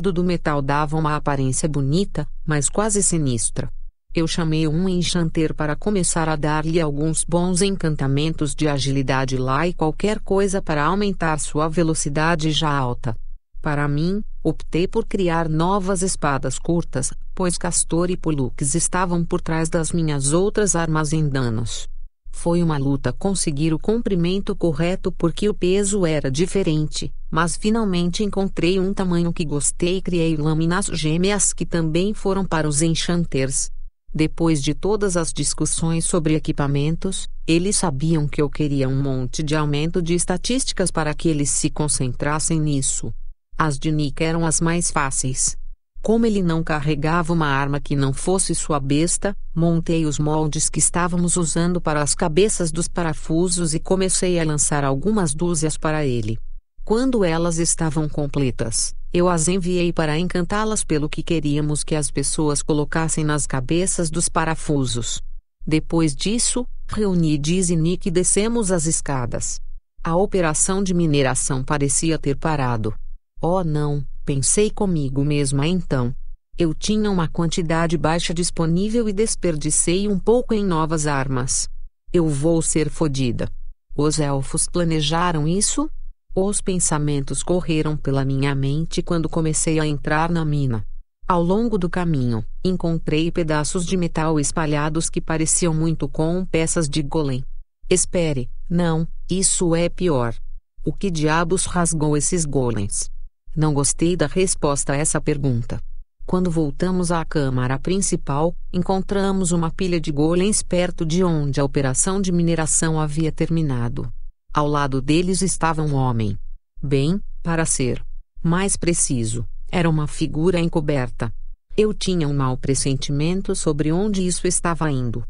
do metal dava uma aparência bonita, mas quase sinistra. Eu chamei um enchanter para começar a dar-lhe alguns bons encantamentos de agilidade lá e qualquer coisa para aumentar sua velocidade já alta. Para mim, optei por criar novas espadas curtas, pois Castor e Pollux estavam por trás das minhas outras armas em danos. Foi uma luta conseguir o comprimento correto porque o peso era diferente, mas finalmente encontrei um tamanho que gostei e criei lâminas gêmeas que também foram para os enchanters. Depois de todas as discussões sobre equipamentos, eles sabiam que eu queria um monte de aumento de estatísticas para que eles se concentrassem nisso. As de Nick eram as mais fáceis. Como ele não carregava uma arma que não fosse sua besta, montei os moldes que estávamos usando para as cabeças dos parafusos e comecei a lançar algumas dúzias para ele. Quando elas estavam completas, eu as enviei para encantá-las pelo que queríamos que as pessoas colocassem nas cabeças dos parafusos. Depois disso, reuni Diz e Nick e descemos as escadas. A operação de mineração parecia ter parado. Oh não, pensei comigo mesma então. Eu tinha uma quantidade baixa disponível e desperdicei um pouco em novas armas. Eu vou ser fodida. Os elfos planejaram isso? Os pensamentos correram pela minha mente quando comecei a entrar na mina. Ao longo do caminho, encontrei pedaços de metal espalhados que pareciam muito com peças de golem. Espere, não, isso é pior. O que diabos rasgou esses golems? Não gostei da resposta a essa pergunta. Quando voltamos à câmara principal, encontramos uma pilha de golems perto de onde a operação de mineração havia terminado. Ao lado deles estava um homem. Bem, para ser mais preciso, era uma figura encoberta. Eu tinha um mau pressentimento sobre onde isso estava indo.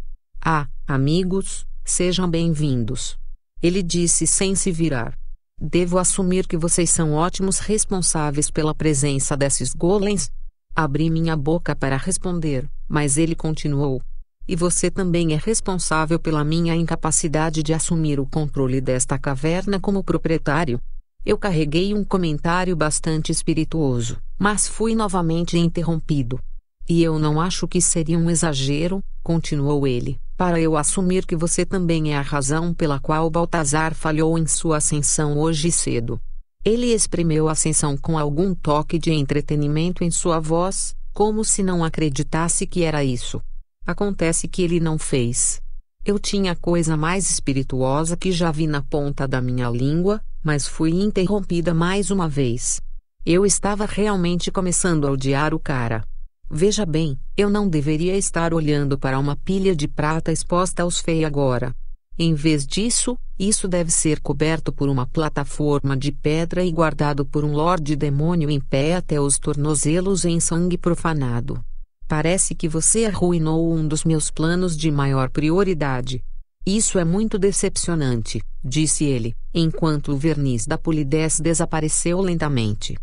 Ah, amigos, sejam bem-vindos. Ele disse sem se virar. Devo assumir que vocês são ótimos responsáveis pela presença desses golems? Abri minha boca para responder, mas ele continuou. E você também é responsável pela minha incapacidade de assumir o controle desta caverna como proprietário. Eu carreguei um comentário bastante espirituoso, mas fui novamente interrompido. E eu não acho que seria um exagero, continuou ele, para eu assumir que você também é a razão pela qual Baltazar falhou em sua ascensão hoje cedo. Ele exprimeu a ascensão com algum toque de entretenimento em sua voz, como se não acreditasse que era isso. Acontece que ele não fez. Eu tinha a coisa mais espirituosa que já vi na ponta da minha língua, mas fui interrompida mais uma vez. Eu estava realmente começando a odiar o cara. Veja bem, eu não deveria estar olhando para uma pilha de prata exposta aos fei agora. Em vez disso, isso deve ser coberto por uma plataforma de pedra e guardado por um lorde demônio em pé até os tornozelos em sangue profanado. Parece que você arruinou um dos meus planos de maior prioridade. Isso é muito decepcionante, disse ele, enquanto o verniz da polidez desapareceu lentamente.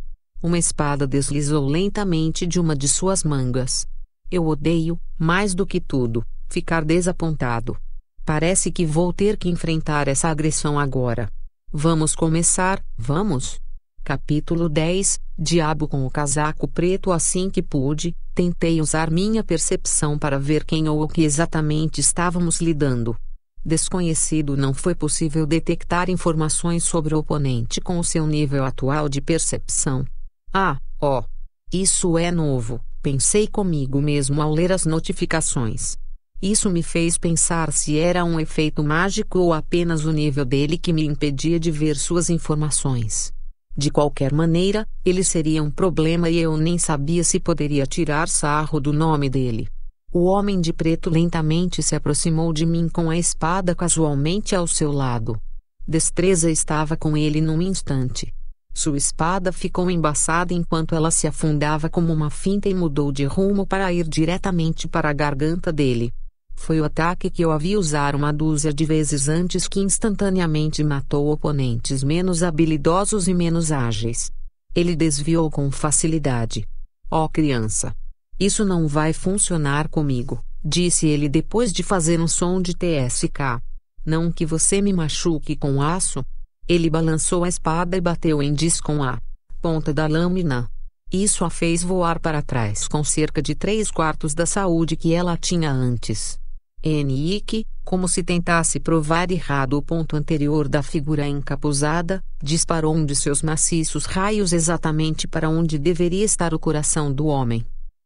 Uma espada deslizou lentamente de uma de suas mangas. Eu odeio, mais do que tudo, ficar desapontado. Parece que vou ter que enfrentar essa agressão agora. Vamos começar, vamos? Capítulo 10 Diabo com o casaco preto assim que pude, tentei usar minha percepção para ver quem ou o que exatamente estávamos lidando. Desconhecido não foi possível detectar informações sobre o oponente com o seu nível atual de percepção. Ah, ó. Oh, isso é novo, pensei comigo mesmo ao ler as notificações. Isso me fez pensar se era um efeito mágico ou apenas o nível dele que me impedia de ver suas informações. De qualquer maneira, ele seria um problema e eu nem sabia se poderia tirar sarro do nome dele. O homem de preto lentamente se aproximou de mim com a espada casualmente ao seu lado. Destreza estava com ele num instante. Sua espada ficou embaçada enquanto ela se afundava como uma finta e mudou de rumo para ir diretamente para a garganta dele. Foi o ataque que eu havia usar uma dúzia de vezes antes que instantaneamente matou oponentes menos habilidosos e menos ágeis. Ele desviou com facilidade. Ó oh, criança! Isso não vai funcionar comigo, disse ele depois de fazer um som de TSK. Não que você me machuque com aço? Ele balançou a espada e bateu em Diz com a ponta da lâmina. Isso a fez voar para trás com cerca de três quartos da saúde que ela tinha antes. Enique, como se tentasse provar errado o ponto anterior da figura encapuzada, disparou um de seus maciços raios exatamente para onde deveria estar o coração do homem.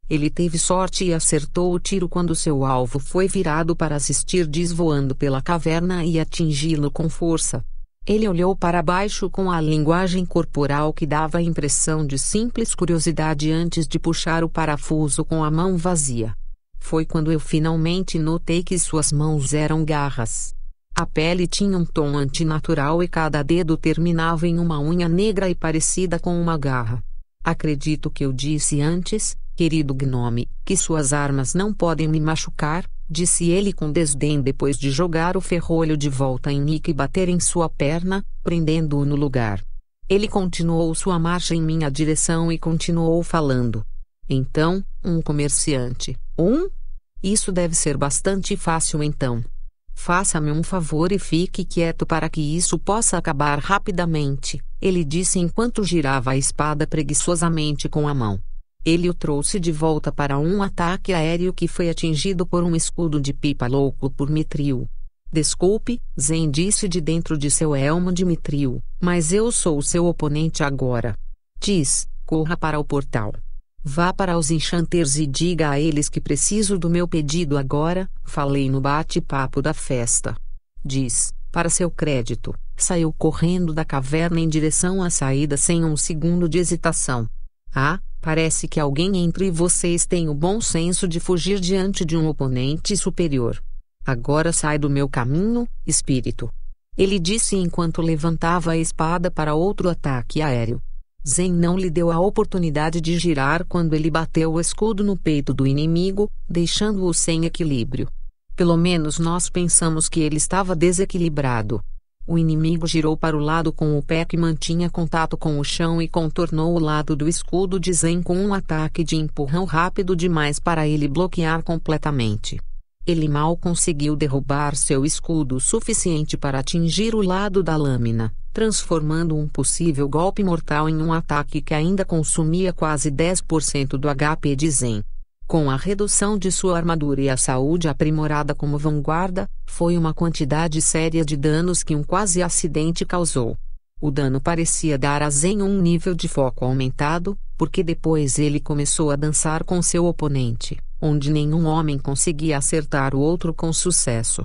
Ele teve sorte e acertou o tiro quando seu alvo foi virado para assistir desvoando pela caverna e atingi-lo com força. Ele olhou para baixo com a linguagem corporal que dava a impressão de simples curiosidade antes de puxar o parafuso com a mão vazia. Foi quando eu finalmente notei que suas mãos eram garras. A pele tinha um tom antinatural e cada dedo terminava em uma unha negra e parecida com uma garra. Acredito que eu disse antes, querido gnome, que suas armas não podem me machucar, disse ele com desdém depois de jogar o ferrolho de volta em Nick e bater em sua perna, prendendo-o no lugar. Ele continuou sua marcha em minha direção e continuou falando. Então, um comerciante. Um? Isso deve ser bastante fácil então. Faça-me um favor e fique quieto para que isso possa acabar rapidamente, ele disse enquanto girava a espada preguiçosamente com a mão. Ele o trouxe de volta para um ataque aéreo que foi atingido por um escudo de pipa louco por Mitril. Desculpe, Zen disse de dentro de seu elmo de Mitril, mas eu sou seu oponente agora. Diz, corra para o portal. Vá para os enchanters e diga a eles que preciso do meu pedido agora, falei no bate-papo da festa. Diz, para seu crédito, saiu correndo da caverna em direção à saída sem um segundo de hesitação. Ah, parece que alguém entre vocês tem o bom senso de fugir diante de um oponente superior. Agora sai do meu caminho, espírito. Ele disse enquanto levantava a espada para outro ataque aéreo. Zen não lhe deu a oportunidade de girar quando ele bateu o escudo no peito do inimigo, deixando-o sem equilíbrio. Pelo menos nós pensamos que ele estava desequilibrado. O inimigo girou para o lado com o pé que mantinha contato com o chão e contornou o lado do escudo de Zen com um ataque de empurrão rápido demais para ele bloquear completamente. Ele mal conseguiu derrubar seu escudo suficiente para atingir o lado da lâmina, transformando um possível golpe mortal em um ataque que ainda consumia quase 10% do HP de Zen. Com a redução de sua armadura e a saúde aprimorada como vanguarda, foi uma quantidade séria de danos que um quase acidente causou. O dano parecia dar a Zen um nível de foco aumentado, porque depois ele começou a dançar com seu oponente onde nenhum homem conseguia acertar o outro com sucesso.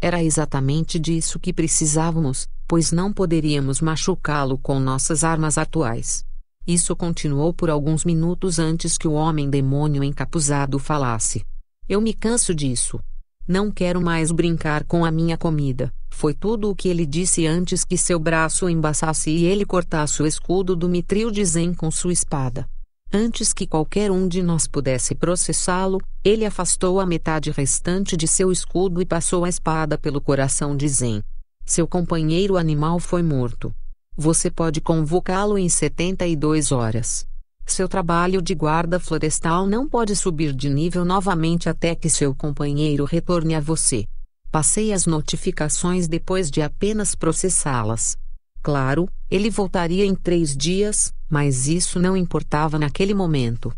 Era exatamente disso que precisávamos, pois não poderíamos machucá-lo com nossas armas atuais. Isso continuou por alguns minutos antes que o homem-demônio encapuzado falasse. Eu me canso disso. Não quero mais brincar com a minha comida. Foi tudo o que ele disse antes que seu braço embaçasse e ele cortasse o escudo do mitril de Zen com sua espada. Antes que qualquer um de nós pudesse processá-lo, ele afastou a metade restante de seu escudo e passou a espada pelo coração de Zen. Seu companheiro animal foi morto. Você pode convocá-lo em 72 horas. Seu trabalho de guarda florestal não pode subir de nível novamente até que seu companheiro retorne a você. Passei as notificações depois de apenas processá-las. Claro, ele voltaria em três dias, mas isso não importava naquele momento.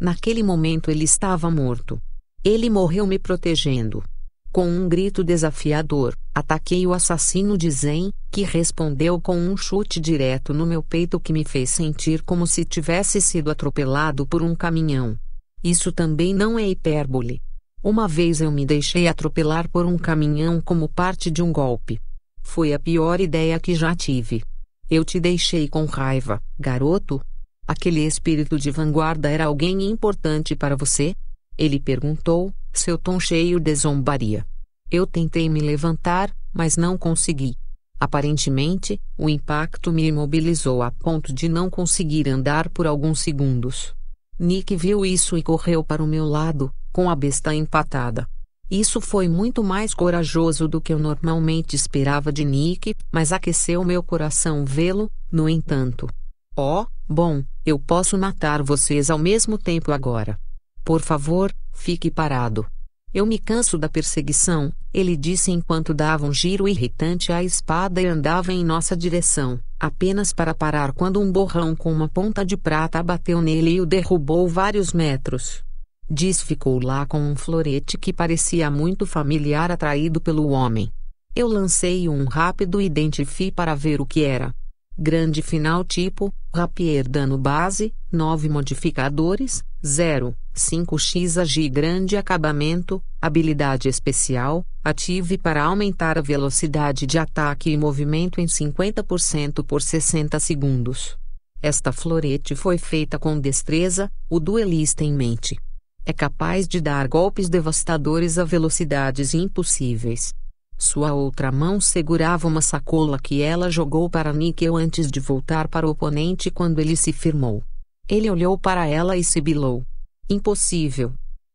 Naquele momento ele estava morto. Ele morreu me protegendo. Com um grito desafiador, ataquei o assassino de Zen, que respondeu com um chute direto no meu peito que me fez sentir como se tivesse sido atropelado por um caminhão. Isso também não é hipérbole. Uma vez eu me deixei atropelar por um caminhão como parte de um golpe. Foi a pior ideia que já tive. Eu te deixei com raiva, garoto? Aquele espírito de vanguarda era alguém importante para você? Ele perguntou, seu tom cheio de zombaria. Eu tentei me levantar, mas não consegui. Aparentemente, o impacto me imobilizou a ponto de não conseguir andar por alguns segundos. Nick viu isso e correu para o meu lado, com a besta empatada. Isso foi muito mais corajoso do que eu normalmente esperava de Nick, mas aqueceu meu coração vê-lo, no entanto. Oh, bom, eu posso matar vocês ao mesmo tempo agora. Por favor, fique parado. Eu me canso da perseguição, Ele disse enquanto dava um giro irritante à espada e andava em nossa direção, apenas para parar quando um borrão com uma ponta de prata bateu nele e o derrubou vários metros. Diz ficou lá com um florete que parecia muito familiar atraído pelo homem. Eu lancei um rápido identifi para ver o que era. Grande final tipo, rapier dano base, 9 modificadores, 0, 5x agi grande acabamento, habilidade especial, ative para aumentar a velocidade de ataque e movimento em 50% por 60 segundos. Esta florete foi feita com destreza, o duelista em mente. É capaz de dar golpes devastadores a velocidades impossíveis. Sua outra mão segurava uma sacola que ela jogou para Níquel antes de voltar para o oponente quando ele se firmou. Ele olhou para ela e sibilou. Impossível.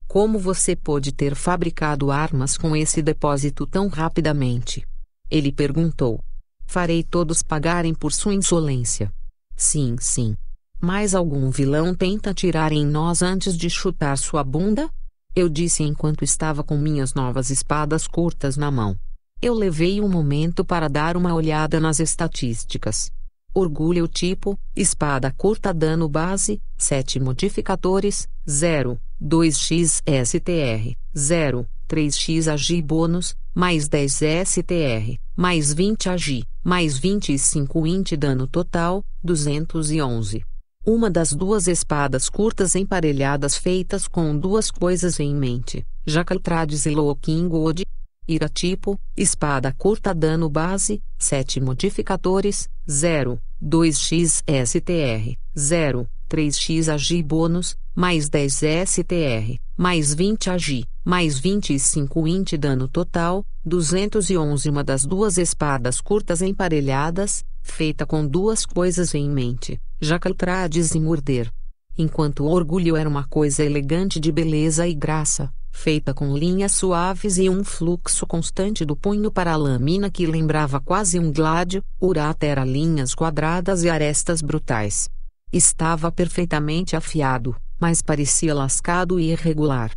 Como você pôde ter fabricado armas com esse depósito tão rapidamente? Ele perguntou. Farei todos pagarem por sua insolência. Sim, sim. Mais algum vilão tenta atirar em nós antes de chutar sua bunda? Eu disse enquanto estava com minhas novas espadas curtas na mão. Eu levei um momento para dar uma olhada nas estatísticas. Orgulho tipo, espada curta dano base, 7 modificadores, 0, 2x STR, 0, 3x agi bônus, mais 10 STR, mais 20 agi, mais 25 int dano total, 211. Uma das duas espadas curtas emparelhadas feitas com duas coisas em mente, Jacaltrades e Looking Good, Ira tipo, espada curta dano base, 7 modificadores, 0, 2x STR, 0, 3x agi bônus, mais 10 STR, mais 20 agi, mais 25 int dano total, 211 Uma das duas espadas curtas emparelhadas, feita com duas coisas em mente, jacaltrades e morder. Enquanto o orgulho era uma coisa elegante de beleza e graça, feita com linhas suaves e um fluxo constante do punho para a lâmina que lembrava quase um gládio, Urata era linhas quadradas e arestas brutais. Estava perfeitamente afiado, mas parecia lascado e irregular.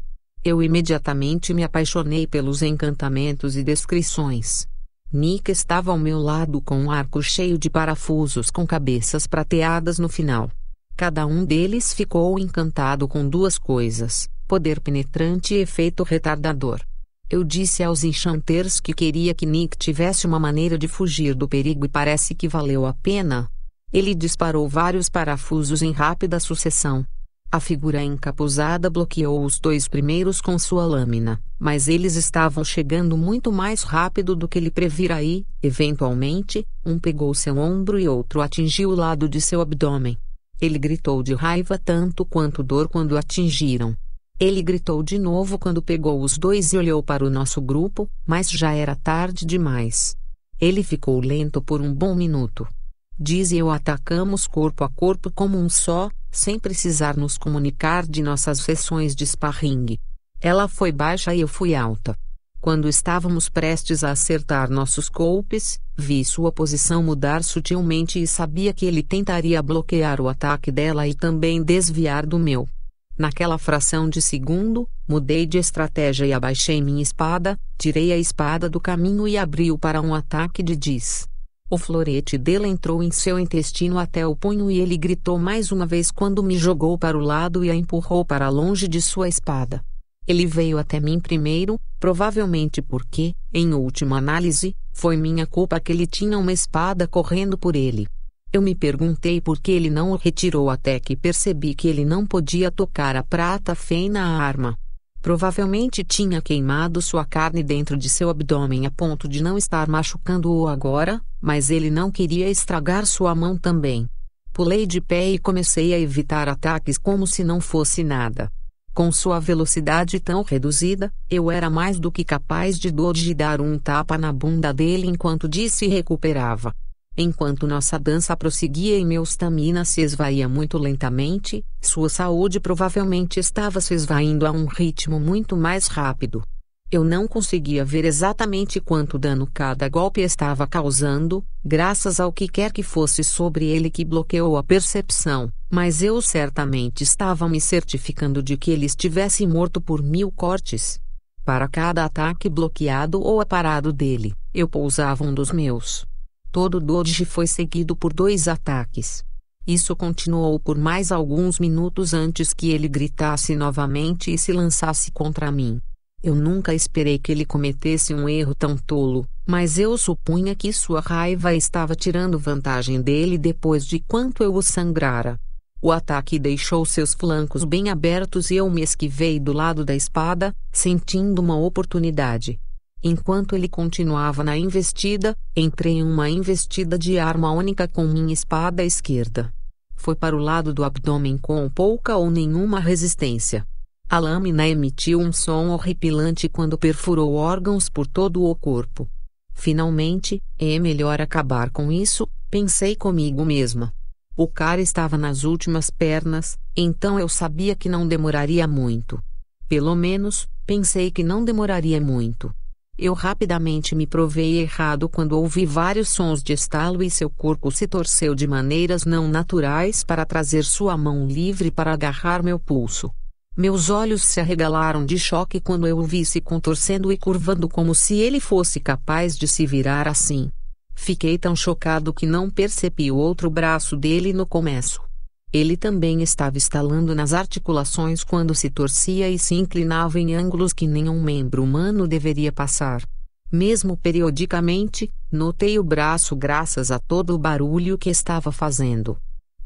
Eu imediatamente me apaixonei pelos encantamentos e descrições. Nick estava ao meu lado com um arco cheio de parafusos com cabeças prateadas no final. Cada um deles ficou encantado com duas coisas: poder penetrante e efeito retardador. Eu disse aos enchanters que queria que Nick tivesse uma maneira de fugir do perigo e parece que valeu a pena. Ele disparou vários parafusos em rápida sucessão. A figura encapuzada bloqueou os dois primeiros com sua lâmina, mas eles estavam chegando muito mais rápido do que ele previra e, eventualmente, um pegou seu ombro e outro atingiu o lado de seu abdômen. Ele gritou de raiva tanto quanto dor quando atingiram. Ele gritou de novo quando pegou os dois e olhou para o nosso grupo, mas já era tarde demais. Ele ficou lento por um bom minuto. Diz e eu atacamos corpo a corpo como um só, sem precisar nos comunicar de nossas sessões de sparring. Ela foi baixa e eu fui alta. Quando estávamos prestes a acertar nossos golpes, vi sua posição mudar sutilmente e sabia que ele tentaria bloquear o ataque dela e também desviar do meu. Naquela fração de segundo, mudei de estratégia e abaixei minha espada, tirei a espada do caminho e abri-o para um ataque de Diz. O florete dele entrou em seu intestino até o punho e ele gritou mais uma vez quando me jogou para o lado e a empurrou para longe de sua espada. Ele veio até mim primeiro, provavelmente porque, em última análise, foi minha culpa que ele tinha uma espada correndo por ele. Eu me perguntei por que ele não o retirou até que percebi que ele não podia tocar a prata feina à arma. Provavelmente tinha queimado sua carne dentro de seu abdômen a ponto de não estar machucando-o agora, mas ele não queria estragar sua mão também. Pulei de pé e comecei a evitar ataques como se não fosse nada. Com sua velocidade tão reduzida, eu era mais do que capaz de dodge dar um tapa na bunda dele enquanto disse recuperava. Enquanto nossa dança prosseguia e meu stamina se esvaía muito lentamente, sua saúde provavelmente estava se esvaindo a um ritmo muito mais rápido. Eu não conseguia ver exatamente quanto dano cada golpe estava causando, graças ao que quer que fosse sobre ele que bloqueou a percepção, mas eu certamente estava me certificando de que ele estivesse morto por mil cortes. Para cada ataque bloqueado ou aparado dele, eu pousava um dos meus. Todo dodge foi seguido por dois ataques. Isso continuou por mais alguns minutos antes que ele gritasse novamente e se lançasse contra mim. Eu nunca esperei que ele cometesse um erro tão tolo, mas eu supunha que sua raiva estava tirando vantagem dele depois de quanto eu o sangrara. O ataque deixou seus flancos bem abertos e eu me esquivei do lado da espada, sentindo uma oportunidade. Enquanto ele continuava na investida, entrei em uma investida de arma única com minha espada esquerda. Foi para o lado do abdômen com pouca ou nenhuma resistência. A lâmina emitiu um som horripilante quando perfurou órgãos por todo o corpo. Finalmente, é melhor acabar com isso, pensei comigo mesma. O cara estava nas últimas pernas, então eu sabia que não demoraria muito. Pelo menos, pensei que não demoraria muito. Eu rapidamente me provei errado quando ouvi vários sons de estalo e seu corpo se torceu de maneiras não naturais para trazer sua mão livre para agarrar meu pulso. Meus olhos se arregalaram de choque quando eu o vi se contorcendo e curvando como se ele fosse capaz de se virar assim. Fiquei tão chocado que não percebi o outro braço dele no começo. Ele também estava estalando nas articulações quando se torcia e se inclinava em ângulos que nenhum membro humano deveria passar. Mesmo periodicamente, notei o braço graças a todo o barulho que estava fazendo.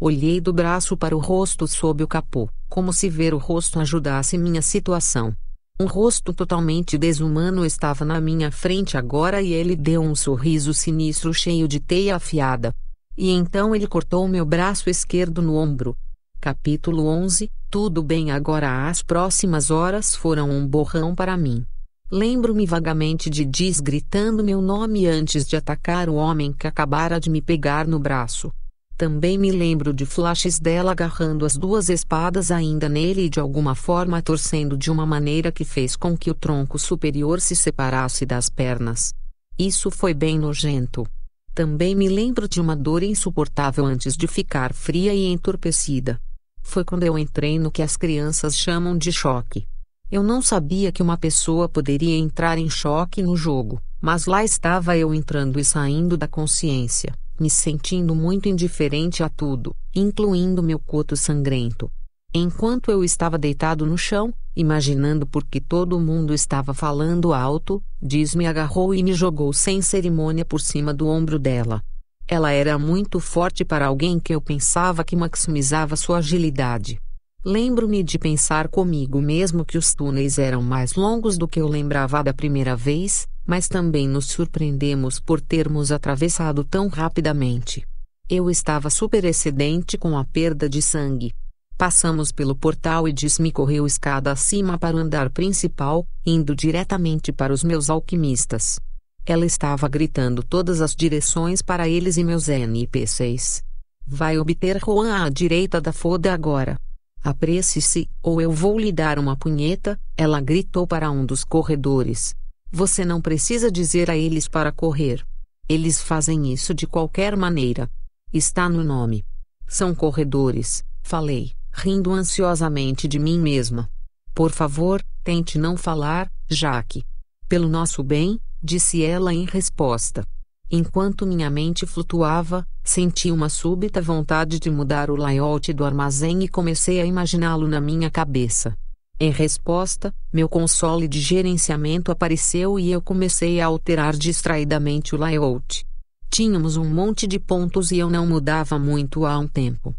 Olhei do braço para o rosto sob o capô, como se ver o rosto ajudasse minha situação. Um rosto totalmente desumano estava na minha frente agora e ele deu um sorriso sinistro cheio de teia afiada. E então ele cortou meu braço esquerdo no ombro. Capítulo 11 Tudo bem agora as próximas horas foram um borrão para mim. Lembro-me vagamente de Diz gritando meu nome antes de atacar o homem que acabara de me pegar no braço. Também me lembro de flashes dela agarrando as duas espadas ainda nele e de alguma forma torcendo de uma maneira que fez com que o tronco superior se separasse das pernas. Isso foi bem nojento. Também me lembro de uma dor insuportável antes de ficar fria e entorpecida. Foi quando eu entrei no que as crianças chamam de choque. Eu não sabia que uma pessoa poderia entrar em choque no jogo, mas lá estava eu entrando e saindo da consciência me sentindo muito indiferente a tudo, incluindo meu coto sangrento. Enquanto eu estava deitado no chão, imaginando por que todo mundo estava falando alto, Diz me agarrou e me jogou sem cerimônia por cima do ombro dela. Ela era muito forte para alguém que eu pensava que maximizava sua agilidade. Lembro-me de pensar comigo mesmo que os túneis eram mais longos do que eu lembrava da primeira vez, mas também nos surpreendemos por termos atravessado tão rapidamente. Eu estava super excedente com a perda de sangue. Passamos pelo portal e Diz-me correu escada acima para o andar principal, indo diretamente para os meus alquimistas. Ela estava gritando todas as direções para eles e meus NPCs. Vai obter Juan à direita da foda agora. Apresse-se, ou eu vou lhe dar uma punheta, ela gritou para um dos corredores. Você não precisa dizer a eles para correr. Eles fazem isso de qualquer maneira. Está no nome. São corredores, falei, rindo ansiosamente de mim mesma. Por favor, tente não falar, Jaque. Pelo nosso bem, disse ela em resposta. Enquanto minha mente flutuava, senti uma súbita vontade de mudar o layout do armazém e comecei a imaginá-lo na minha cabeça. Em resposta, meu console de gerenciamento apareceu e eu comecei a alterar distraidamente o layout. Tínhamos um monte de pontos e eu não mudava muito há um tempo.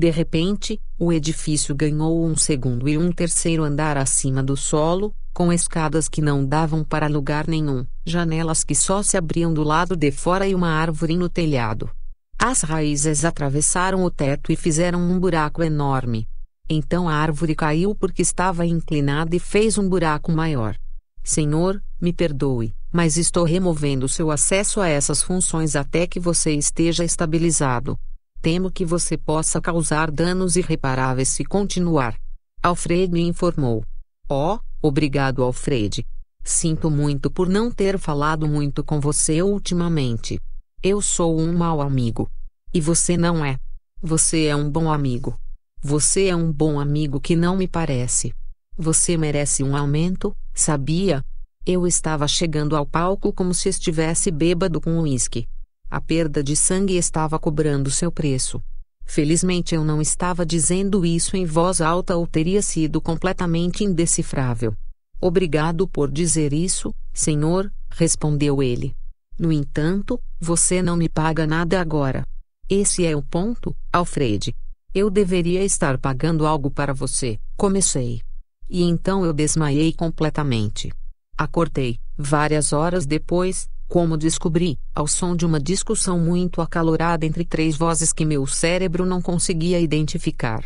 De repente, o edifício ganhou um segundo e um terceiro andar acima do solo, com escadas que não davam para lugar nenhum, janelas que só se abriam do lado de fora e uma árvore no telhado. As raízes atravessaram o teto e fizeram um buraco enorme. Então a árvore caiu porque estava inclinada e fez um buraco maior. Senhor, me perdoe, mas estou removendo seu acesso a essas funções até que você esteja estabilizado. Temo que você possa causar danos irreparáveis se continuar. Alfred me informou. Oh, obrigado, Alfred. Sinto muito por não ter falado muito com você ultimamente. Eu sou um mau amigo. E você não é. Você é um bom amigo. Você é um bom amigo que não me parece. Você merece um aumento, sabia? Eu estava chegando ao palco como se estivesse bêbado com uísque. A perda de sangue estava cobrando seu preço. Felizmente eu não estava dizendo isso em voz alta ou teria sido completamente indecifrável. Obrigado por dizer isso, senhor, respondeu ele. No entanto, você não me paga nada agora. Esse é o ponto, Alfred. Eu deveria estar pagando algo para você, comecei. E então eu desmaiei completamente. Acordei, várias horas depois, como descobri, ao som de uma discussão muito acalorada entre três vozes que meu cérebro não conseguia identificar.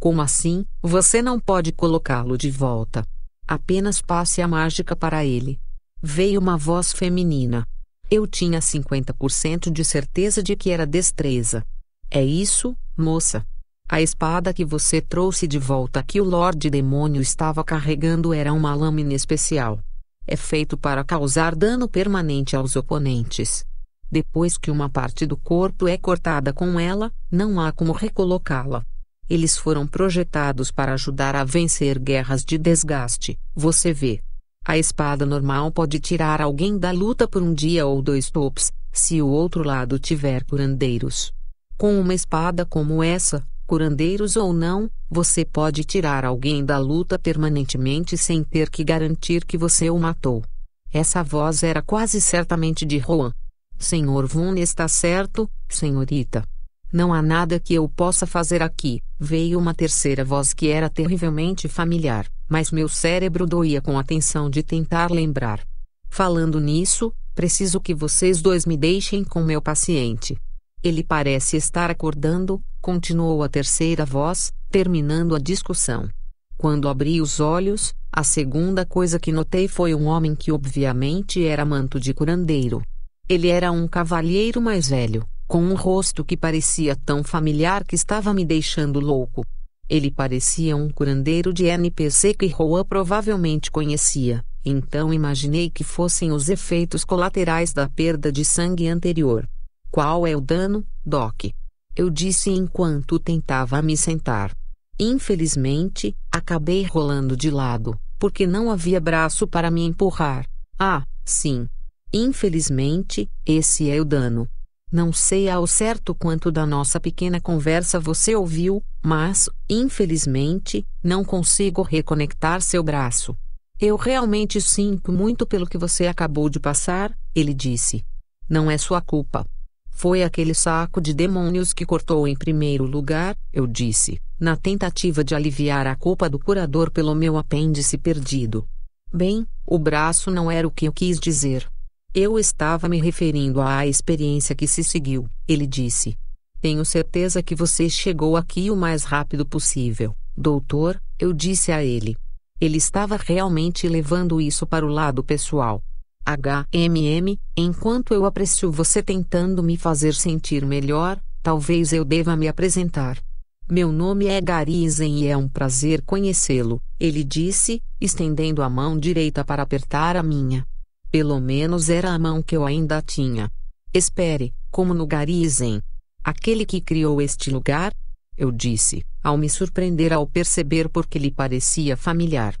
Como assim, você não pode colocá-lo de volta? Apenas passe a mágica para ele. Veio uma voz feminina. Eu tinha 50% de certeza de que era destreza. É isso, moça. A espada que você trouxe de volta que o Lorde Demônio estava carregando era uma lâmina especial. É feito para causar dano permanente aos oponentes. Depois que uma parte do corpo é cortada com ela, não há como recolocá-la. Eles foram projetados para ajudar a vencer guerras de desgaste, você vê. A espada normal pode tirar alguém da luta por um dia ou dois tops, se o outro lado tiver curandeiros. Com uma espada como essa, curandeiros ou não, você pode tirar alguém da luta permanentemente sem ter que garantir que você o matou. Essa voz era quase certamente de Juan. Senhor Vun está certo, senhorita. Não há nada que eu possa fazer aqui. Veio uma terceira voz que era terrivelmente familiar, mas meu cérebro doía com a tensão de tentar lembrar. Falando nisso, preciso que vocês dois me deixem com meu paciente. Ele parece estar acordando, continuou a terceira voz, terminando a discussão. Quando abri os olhos, a segunda coisa que notei foi um homem que obviamente era manto de curandeiro. Ele era um cavalheiro mais velho, com um rosto que parecia tão familiar que estava me deixando louco. Ele parecia um curandeiro de NPC que Roa provavelmente conhecia, então imaginei que fossem os efeitos colaterais da perda de sangue anterior. Qual é o dano, Doc? Eu disse enquanto tentava me sentar. Infelizmente, acabei rolando de lado, porque não havia braço para me empurrar. Ah, sim. Infelizmente, esse é o dano. Não sei ao certo quanto da nossa pequena conversa você ouviu, mas, infelizmente, não consigo reconectar seu braço. Eu realmente sinto muito pelo que você acabou de passar, ele disse. Não é sua culpa. Foi aquele saco de demônios que cortou em primeiro lugar, eu disse, na tentativa de aliviar a culpa do curador pelo meu apêndice perdido. Bem, o braço não era o que eu quis dizer. Eu estava me referindo à experiência que se seguiu, ele disse. Tenho certeza que você chegou aqui o mais rápido possível, doutor, eu disse a ele. Ele estava realmente levando isso para o lado pessoal. HMM, enquanto eu aprecio você tentando me fazer sentir melhor, talvez eu deva me apresentar. Meu nome é Garizen e é um prazer conhecê-lo, ele disse, estendendo a mão direita para apertar a minha. Pelo menos era a mão que eu ainda tinha. Espere, como no Garizen. Aquele que criou este lugar? Eu disse, ao me surpreender ao perceber porque lhe parecia familiar.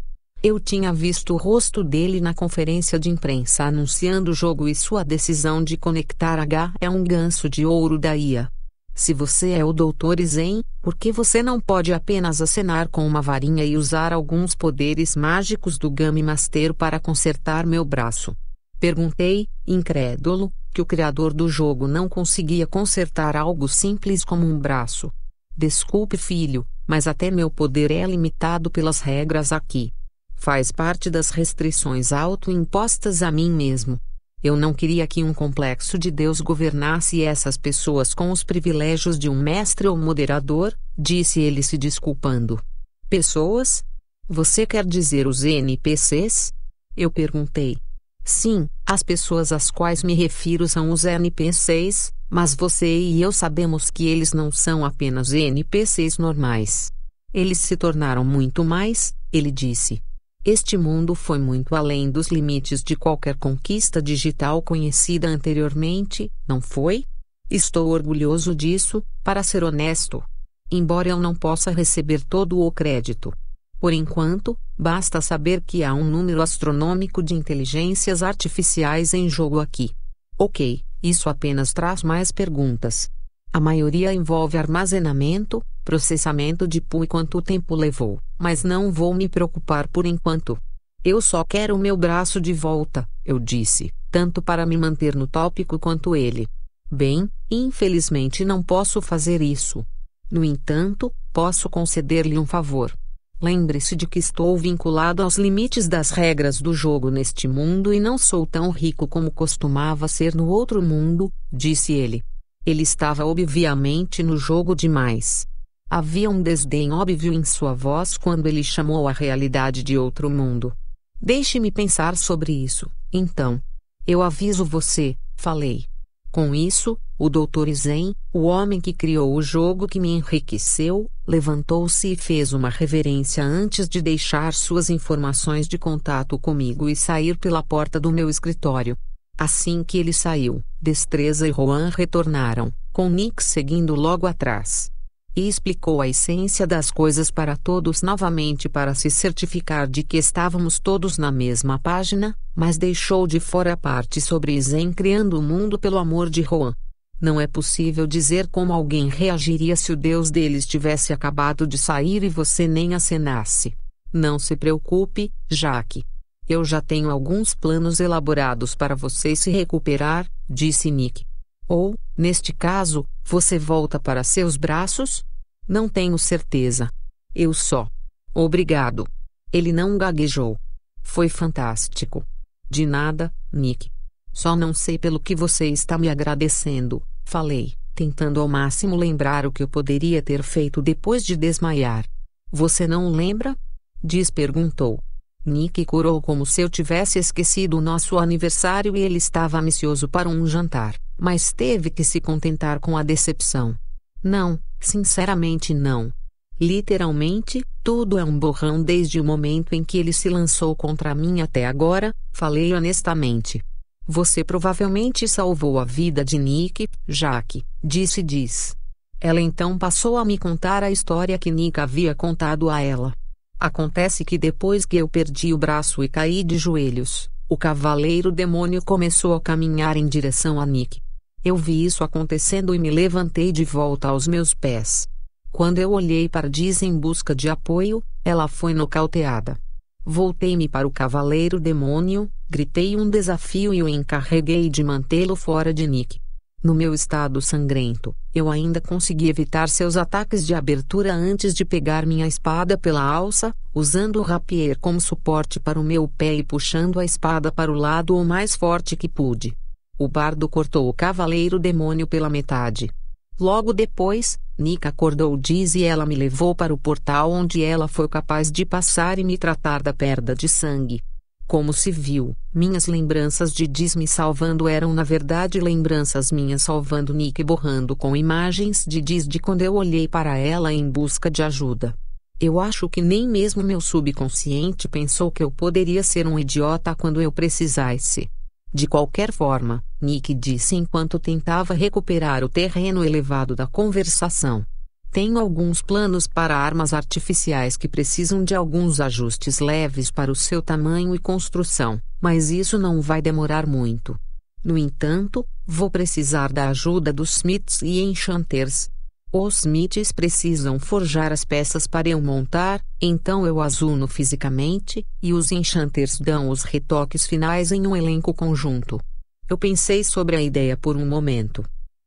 Eu tinha visto o rosto dele na conferência de imprensa anunciando o jogo e sua decisão de conectar H é um ganso de ouro da IA. Se você é o Dr. Zen, por que você não pode apenas acenar com uma varinha e usar alguns poderes mágicos do Gami Master para consertar meu braço? Perguntei, incrédulo, que o criador do jogo não conseguia consertar algo simples como um braço. Desculpe, filho, mas até meu poder é limitado pelas regras aqui. Faz parte das restrições autoimpostas a mim mesmo. Eu não queria que um complexo de Deus governasse essas pessoas com os privilégios de um mestre ou moderador, disse ele se desculpando. Pessoas? Você quer dizer os NPCs? Eu perguntei. Sim, as pessoas às quais me refiro são os NPCs, mas você e eu sabemos que eles não são apenas NPCs normais. Eles se tornaram muito mais, ele disse. Este mundo foi muito além dos limites de qualquer conquista digital conhecida anteriormente, não foi? Estou orgulhoso disso, para ser honesto. Embora eu não possa receber todo o crédito. Por enquanto, basta saber que há um número astronômico de inteligências artificiais em jogo aqui. Ok, isso apenas traz mais perguntas. A maioria envolve armazenamento, processamento de PU e quanto tempo levou, mas não vou me preocupar por enquanto. Eu só quero o meu braço de volta, eu disse, tanto para me manter no tópico quanto ele. Bem, infelizmente não posso fazer isso. No entanto, posso conceder-lhe um favor. Lembre-se de que estou vinculado aos limites das regras do jogo neste mundo e não sou tão rico como costumava ser no outro mundo, disse ele. Ele estava obviamente no jogo demais. Havia um desdém óbvio em sua voz quando ele chamou a realidade de outro mundo. Deixe-me pensar sobre isso, então. Eu aviso você, falei. Com isso, o Dr. Zen, o homem que criou o jogo que me enriqueceu, levantou-se e fez uma reverência antes de deixar suas informações de contato comigo e sair pela porta do meu escritório. Assim que ele saiu, Destreza e Juan retornaram, com Nick seguindo logo atrás e explicou a essência das coisas para todos novamente para se certificar de que estávamos todos na mesma página, mas deixou de fora a parte sobre Zen criando o mundo pelo amor de Juan. Não é possível dizer como alguém reagiria se o Deus deles tivesse acabado de sair e você nem acenasse. Não se preocupe, Jaque. Eu já tenho alguns planos elaborados para você se recuperar, disse Nick. Ou, neste caso, você volta para seus braços? Não tenho certeza. Eu só. Obrigado. Ele não gaguejou. Foi fantástico. De nada, Nick. Só não sei pelo que você está me agradecendo, falei, tentando ao máximo lembrar o que eu poderia ter feito depois de desmaiar. Você não lembra? Diz perguntou. Nick curou como se eu tivesse esquecido o nosso aniversário e ele estava ambicioso para um jantar, mas teve que se contentar com a decepção. Não, sinceramente não. Literalmente, tudo é um borrão desde o momento em que ele se lançou contra mim até agora, falei honestamente. Você provavelmente salvou a vida de Nick, Jack, disse Diz. Ela então passou a me contar a história que Nick havia contado a ela. Acontece que depois que eu perdi o braço e caí de joelhos, o cavaleiro demônio começou a caminhar em direção a Nick. Eu vi isso acontecendo e me levantei de volta aos meus pés. Quando eu olhei para Diz em busca de apoio, ela foi nocauteada. Voltei-me para o cavaleiro demônio, gritei um desafio e o encarreguei de mantê-lo fora de Nick. No meu estado sangrento, eu ainda consegui evitar seus ataques de abertura antes de pegar minha espada pela alça, usando o rapier como suporte para o meu pé e puxando a espada para o lado o mais forte que pude. O bardo cortou o cavaleiro demônio pela metade. Logo depois, Nika acordou Diz e ela me levou para o portal onde ela foi capaz de passar e me tratar da perda de sangue. Como se viu, minhas lembranças de Diz me salvando eram na verdade lembranças minhas salvando Nick e borrando com imagens de Diz de quando eu olhei para ela em busca de ajuda. Eu acho que nem mesmo meu subconsciente pensou que eu poderia ser um idiota quando eu precisasse. De qualquer forma, Nick disse enquanto tentava recuperar o terreno elevado da conversação. Tenho alguns planos para armas artificiais que precisam de alguns ajustes leves para o seu tamanho e construção, mas isso não vai demorar muito. No entanto, vou precisar da ajuda dos Smiths e Enchanters. Os Smiths precisam forjar as peças para eu montar, então eu as uno fisicamente, e os Enchanters dão os retoques finais em um elenco conjunto. Eu pensei sobre a ideia por um momento.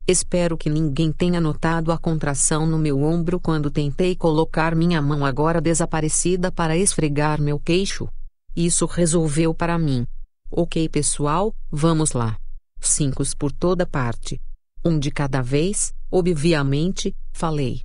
Espero que ninguém tenha notado a contração no meu ombro quando tentei colocar minha mão agora desaparecida para esfregar meu queixo. Isso resolveu para mim. Ok, pessoal, vamos lá. Cinco por toda parte. Um de cada vez, obviamente, falei.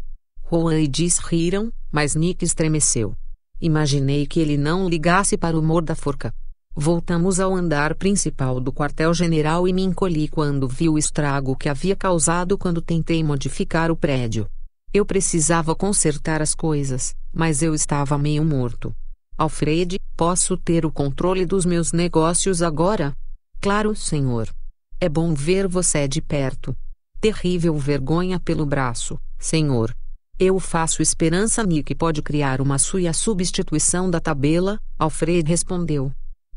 Juan e Diz riram, mas Nick estremeceu. Imaginei que ele não ligasse para o humor da forca. Voltamos ao andar principal do quartel-general e me encolhi quando vi o estrago que havia causado quando tentei modificar o prédio. Eu precisava consertar as coisas, mas eu estava meio morto. Alfred, posso ter o controle dos meus negócios agora? Claro, senhor. É bom ver você de perto. Terrível vergonha pelo braço, senhor. Eu faço esperança Nick pode criar uma sua substituição da tabela, Alfred respondeu.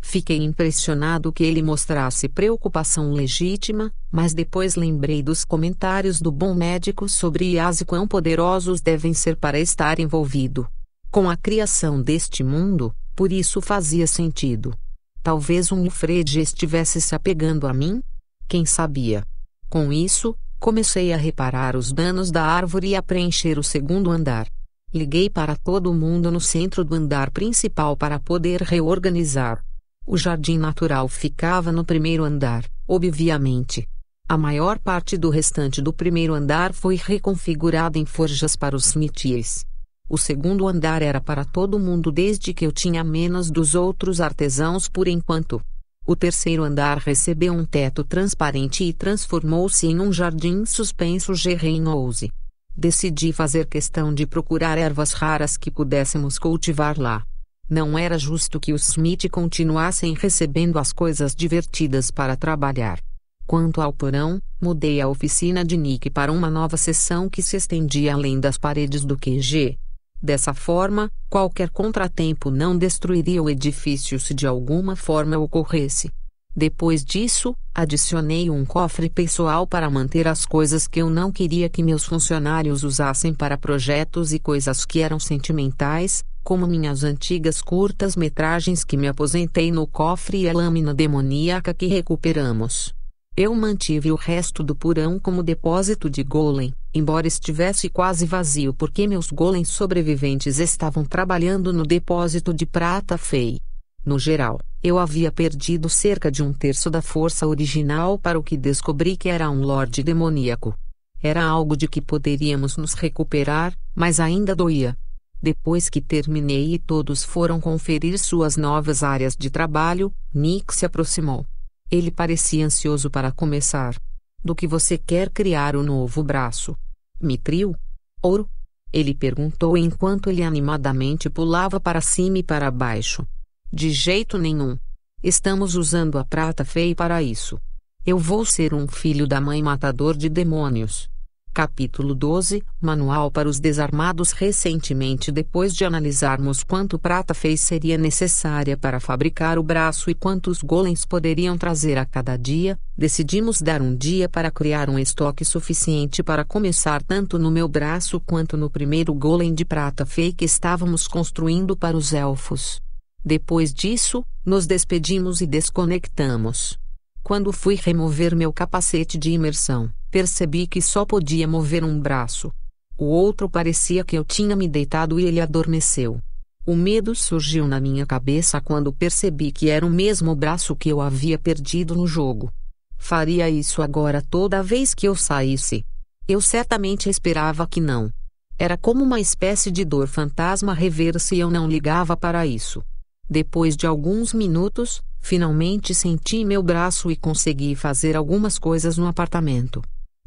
Fiquei impressionado que ele mostrasse preocupação legítima, mas depois lembrei dos comentários do bom médico sobre IAS e quão poderosos devem ser para estar envolvido com a criação deste mundo, por isso fazia sentido. Talvez um Alfred estivesse se apegando a mim? Quem sabia? Com isso, comecei a reparar os danos da árvore e a preencher o segundo andar. Liguei para todo mundo no centro do andar principal para poder reorganizar. O jardim natural ficava no primeiro andar, obviamente. A maior parte do restante do primeiro andar foi reconfigurada em forjas para os métiers. O segundo andar era para todo mundo desde que eu tinha menos dos outros artesãos por enquanto. O terceiro andar recebeu um teto transparente e transformou-se em um jardim suspenso Gerrinhouse. Decidi fazer questão de procurar ervas raras que pudéssemos cultivar lá. Não era justo que os Smith continuassem recebendo as coisas divertidas para trabalhar. Quanto ao porão, mudei a oficina de Nick para uma nova seção que se estendia além das paredes do QG. Dessa forma, qualquer contratempo não destruiria o edifício se de alguma forma ocorresse. Depois disso, adicionei um cofre pessoal para manter as coisas que eu não queria que meus funcionários usassem para projetos e coisas que eram sentimentais, como minhas antigas curtas-metragens que me aposentei no cofre e a lâmina demoníaca que recuperamos. Eu mantive o resto do porão como depósito de golem, embora estivesse quase vazio porque meus golems sobreviventes estavam trabalhando no depósito de prata fei. No geral, eu havia perdido cerca de um terço da força original para o que descobri que era um lorde demoníaco. Era algo de que poderíamos nos recuperar, mas ainda doía. Depois que terminei e todos foram conferir suas novas áreas de trabalho, Nick se aproximou. Ele parecia ansioso para começar. Do que você quer criar o novo braço? Mitril? Ouro? Ele perguntou enquanto ele animadamente pulava para cima e para baixo. De jeito nenhum. Estamos usando a prata feia para isso. Eu vou ser um filho da mãe matador de demônios. Capítulo 12 Manual para os Desarmados Recentemente, depois de analisarmos quanto prata fez seria necessária para fabricar o braço e quantos golems poderiam trazer a cada dia, decidimos dar um dia para criar um estoque suficiente para começar tanto no meu braço quanto no primeiro golem de prata fei que estávamos construindo para os elfos. Depois disso, nos despedimos e desconectamos. Quando fui remover meu capacete de imersão, percebi que só podia mover um braço. O outro parecia que eu tinha me deitado e ele adormeceu. O medo surgiu na minha cabeça quando percebi que era o mesmo braço que eu havia perdido no jogo. Faria isso agora toda vez que eu saísse. Eu certamente esperava que não. Era como uma espécie de dor fantasma rever-se e eu não ligava para isso. Depois de alguns minutos, finalmente senti meu braço e consegui fazer algumas coisas no apartamento.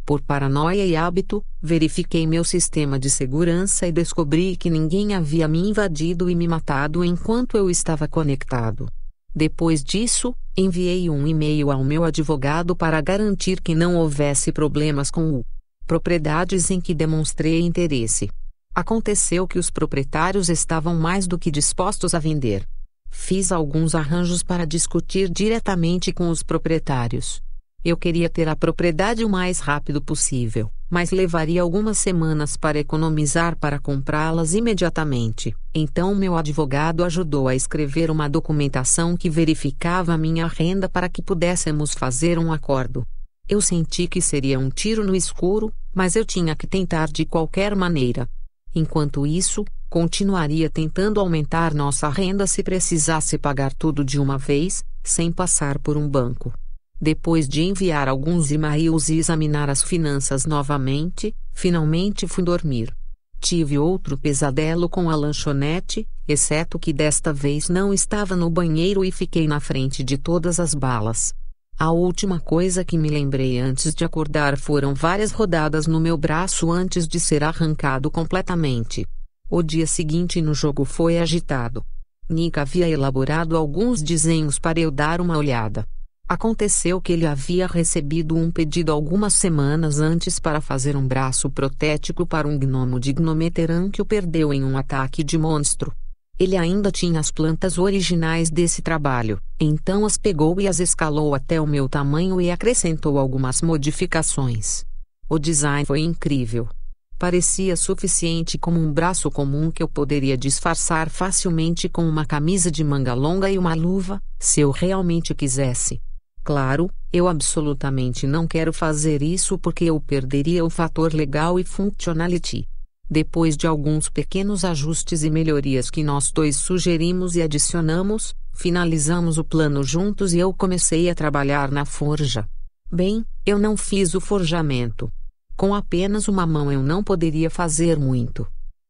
Por paranoia e hábito, verifiquei meu sistema de segurança e descobri que ninguém havia me invadido e me matado enquanto eu estava conectado. Depois disso, enviei um e-mail ao meu advogado para garantir que não houvesse problemas com o propriedades em que demonstrei interesse. Aconteceu que os proprietários estavam mais do que dispostos a vender. Fiz alguns arranjos para discutir diretamente com os proprietários. Eu queria ter a propriedade o mais rápido possível, mas levaria algumas semanas para economizar para comprá-las imediatamente. Então meu advogado ajudou a escrever uma documentação que verificava a minha renda para que pudéssemos fazer um acordo. Eu senti que seria um tiro no escuro, mas eu tinha que tentar de qualquer maneira. Enquanto isso, continuaria tentando aumentar nossa renda se precisasse pagar tudo de uma vez, sem passar por um banco. Depois de enviar alguns e-mails e examinar as finanças novamente, finalmente fui dormir. Tive outro pesadelo com a lanchonete, exceto que desta vez não estava no banheiro e fiquei na frente de todas as balas. A última coisa que me lembrei antes de acordar foram várias rodadas no meu braço antes de ser arrancado completamente. O dia seguinte no jogo foi agitado. Nick havia elaborado alguns desenhos para eu dar uma olhada. Aconteceu que ele havia recebido um pedido algumas semanas antes para fazer um braço protético para um gnomo de Gnometeran que o perdeu em um ataque de monstro. Ele ainda tinha as plantas originais desse trabalho, então as pegou e as escalou até o meu tamanho e acrescentou algumas modificações. O design foi incrível. Parecia suficiente como um braço comum que eu poderia disfarçar facilmente com uma camisa de manga longa e uma luva, se eu realmente quisesse. Claro, eu absolutamente não quero fazer isso porque eu perderia o fator legal e functionality. Depois de alguns pequenos ajustes e melhorias que nós dois sugerimos e adicionamos, finalizamos o plano juntos e eu comecei a trabalhar na forja. Bem, eu não fiz o forjamento. Com apenas uma mão eu não poderia fazer muito.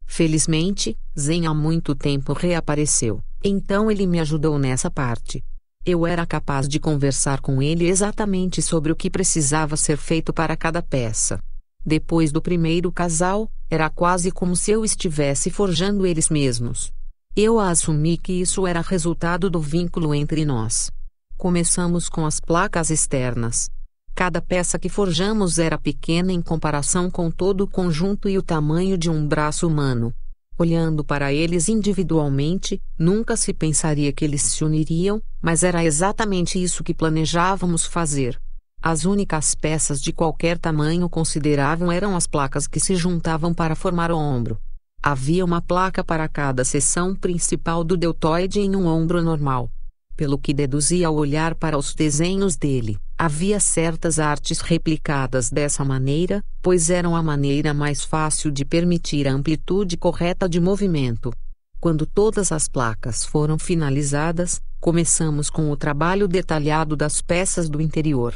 Felizmente, Zen há muito tempo reapareceu, então ele me ajudou nessa parte. Eu era capaz de conversar com ele exatamente sobre o que precisava ser feito para cada peça. Depois do primeiro casal, era quase como se eu estivesse forjando eles mesmos. Eu assumi que isso era resultado do vínculo entre nós. Começamos com as placas externas. Cada peça que forjamos era pequena em comparação com todo o conjunto e o tamanho de um braço humano. Olhando para eles individualmente, nunca se pensaria que eles se uniriam, mas era exatamente isso que planejávamos fazer. As únicas peças de qualquer tamanho considerável eram as placas que se juntavam para formar o ombro. Havia uma placa para cada seção principal do deltoide em um ombro normal. Pelo que deduzi ao olhar para os desenhos dele, havia certas artes replicadas dessa maneira, pois eram a maneira mais fácil de permitir a amplitude correta de movimento. Quando todas as placas foram finalizadas, começamos com o trabalho detalhado das peças do interior.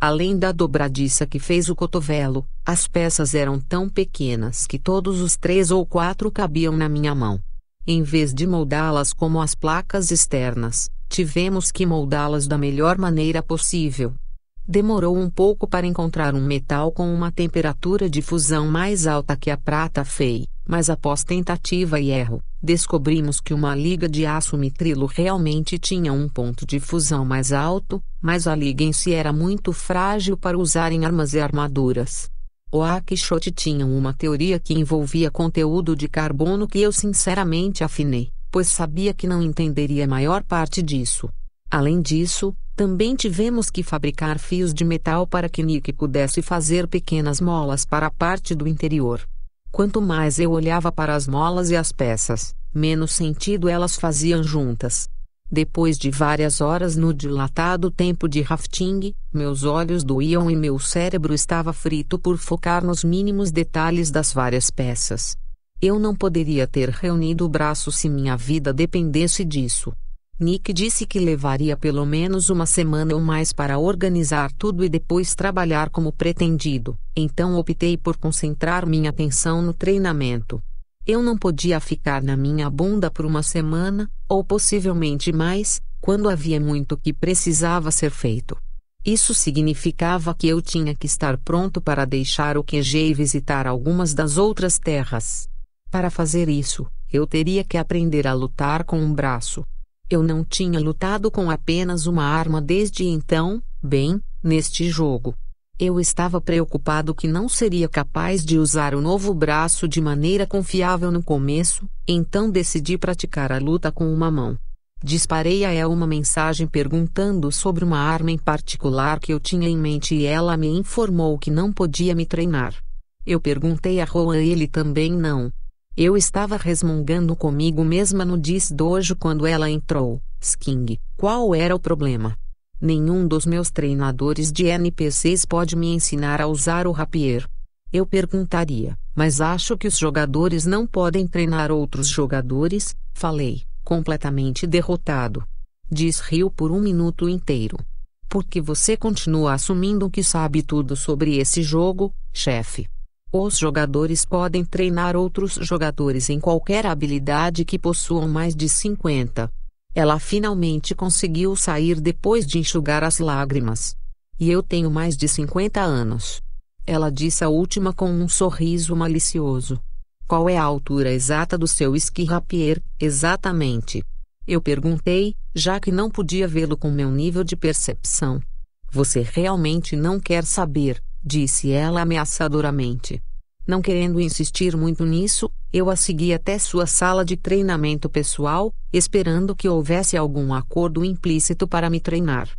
Além da dobradiça que fez o cotovelo, as peças eram tão pequenas que todos os três ou quatro cabiam na minha mão. Em vez de moldá-las como as placas externas, tivemos que moldá-las da melhor maneira possível. Demorou um pouco para encontrar um metal com uma temperatura de fusão mais alta que a prata fei, mas após tentativa e erro, descobrimos que uma liga de aço mitrilo realmente tinha um ponto de fusão mais alto, mas a liga em si era muito frágil para usar em armas e armaduras. O Akishot tinha uma teoria que envolvia conteúdo de carbono que eu sinceramente afinei, pois sabia que não entenderia a maior parte disso. Além disso, também tivemos que fabricar fios de metal para que Nick pudesse fazer pequenas molas para a parte do interior. Quanto mais eu olhava para as molas e as peças, menos sentido elas faziam juntas. Depois de várias horas no dilatado tempo de rafting, meus olhos doíam e meu cérebro estava frito por focar nos mínimos detalhes das várias peças. Eu não poderia ter reunido o braço se minha vida dependesse disso. Nick disse que levaria pelo menos uma semana ou mais para organizar tudo e depois trabalhar como pretendido, então optei por concentrar minha atenção no treinamento. Eu não podia ficar na minha bunda por uma semana, ou possivelmente mais, quando havia muito que precisava ser feito. Isso significava que eu tinha que estar pronto para deixar o QG e visitar algumas das outras terras. Para fazer isso, eu teria que aprender a lutar com um braço. Eu não tinha lutado com apenas uma arma desde então, bem, neste jogo. Eu estava preocupado que não seria capaz de usar o novo braço de maneira confiável no começo, então decidi praticar a luta com uma mão. Disparei a ela uma mensagem perguntando sobre uma arma em particular que eu tinha em mente e ela me informou que não podia me treinar. Eu perguntei a Roa e ele também não. Eu estava resmungando comigo mesma no Dis Dojo quando ela entrou. Sking, qual era o problema? Nenhum dos meus treinadores de NPCs pode me ensinar a usar o rapier. Eu perguntaria, mas acho que os jogadores não podem treinar outros jogadores, falei, completamente derrotado. Diz riu por um minuto inteiro. Porque você continua assumindo que sabe tudo sobre esse jogo, chefe. Os jogadores podem treinar outros jogadores em qualquer habilidade que possuam mais de 50. Ela finalmente conseguiu sair depois de enxugar as lágrimas. E eu tenho mais de 50 anos. Ela disse a última com um sorriso malicioso. Qual é a altura exata do seu esqui rapier, exatamente? Eu perguntei, já que não podia vê-lo com meu nível de percepção. Você realmente não quer saber, disse ela ameaçadoramente. Não querendo insistir muito nisso, eu a segui até sua sala de treinamento pessoal, esperando que houvesse algum acordo implícito para me treinar.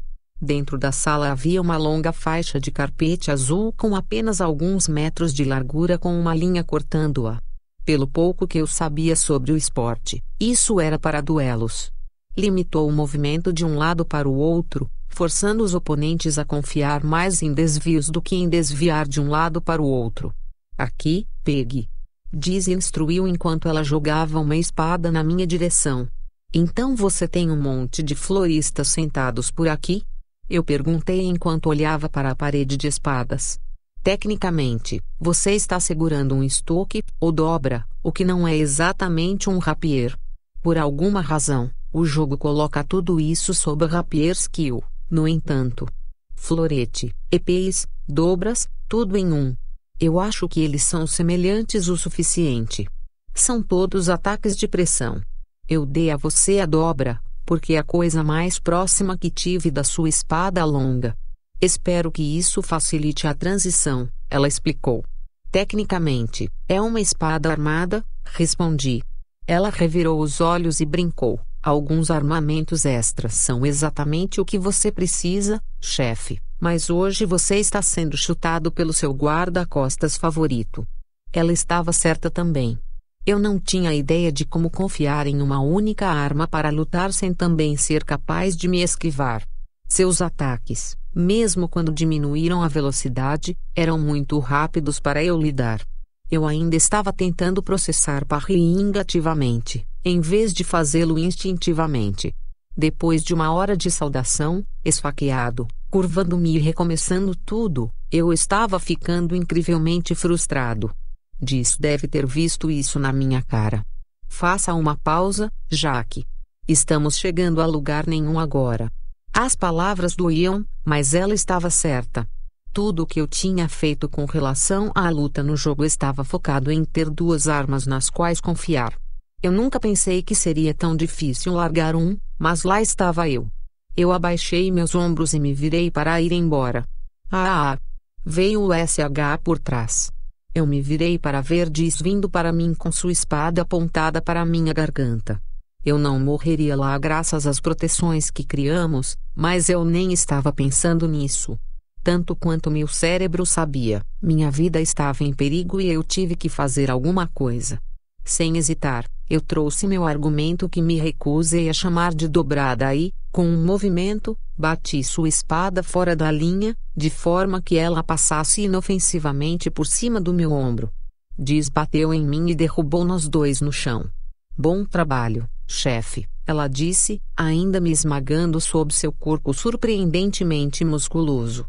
Dentro da sala havia uma longa faixa de carpete azul com apenas alguns metros de largura com uma linha cortando-a. Pelo pouco que eu sabia sobre o esporte, isso era para duelos. Limitou o movimento de um lado para o outro, forçando os oponentes a confiar mais em desvios do que em desviar de um lado para o outro. Aqui, pegue. Diz e instruiu enquanto ela jogava uma espada na minha direção. Então você tem um monte de floristas sentados por aqui? Eu perguntei enquanto olhava para a parede de espadas. Tecnicamente, você está segurando um estoque, ou dobra, o que não é exatamente um rapier. Por alguma razão, o jogo coloca tudo isso sob rapier skill, no entanto. Florete, EPs, dobras, tudo em um. Eu acho que eles são semelhantes o suficiente. São todos ataques de pressão. Eu dei a você a dobra, porque é a coisa mais próxima que tive da sua espada longa. Espero que isso facilite a transição, ela explicou. Tecnicamente, é uma espada armada, respondi. Ela revirou os olhos e brincou. Alguns armamentos extras são exatamente o que você precisa, chefe. Mas hoje você está sendo chutado pelo seu guarda-costas favorito. Ela estava certa também. Eu não tinha ideia de como confiar em uma única arma para lutar sem também ser capaz de me esquivar. Seus ataques, mesmo quando diminuíram a velocidade, eram muito rápidos para eu lidar. Eu ainda estava tentando processar Parrying ativamente, em vez de fazê-lo instintivamente. Depois de uma hora de saudação, esfaqueado, curvando-me e recomeçando tudo, eu estava ficando incrivelmente frustrado. Diz deve ter visto isso na minha cara. Faça uma pausa, Jaque. Estamos chegando a lugar nenhum agora. As palavras doíam, mas ela estava certa. Tudo o que eu tinha feito com relação à luta no jogo estava focado em ter duas armas nas quais confiar. Eu nunca pensei que seria tão difícil largar um, mas lá estava eu. Eu abaixei meus ombros e me virei para ir embora. Ah! ah. Veio o SH por trás. Eu me virei para ver Diz vindo para mim com sua espada apontada para minha garganta. Eu não morreria lá graças às proteções que criamos, mas eu nem estava pensando nisso. Tanto quanto meu cérebro sabia, minha vida estava em perigo e eu tive que fazer alguma coisa. Sem hesitar, eu trouxe meu argumento que me recusei a chamar de dobrada e, com um movimento, bati sua espada fora da linha, de forma que ela passasse inofensivamente por cima do meu ombro. Diz bateu em mim e derrubou nós dois no chão. Bom trabalho, chefe, ela disse, ainda me esmagando sob seu corpo surpreendentemente musculoso.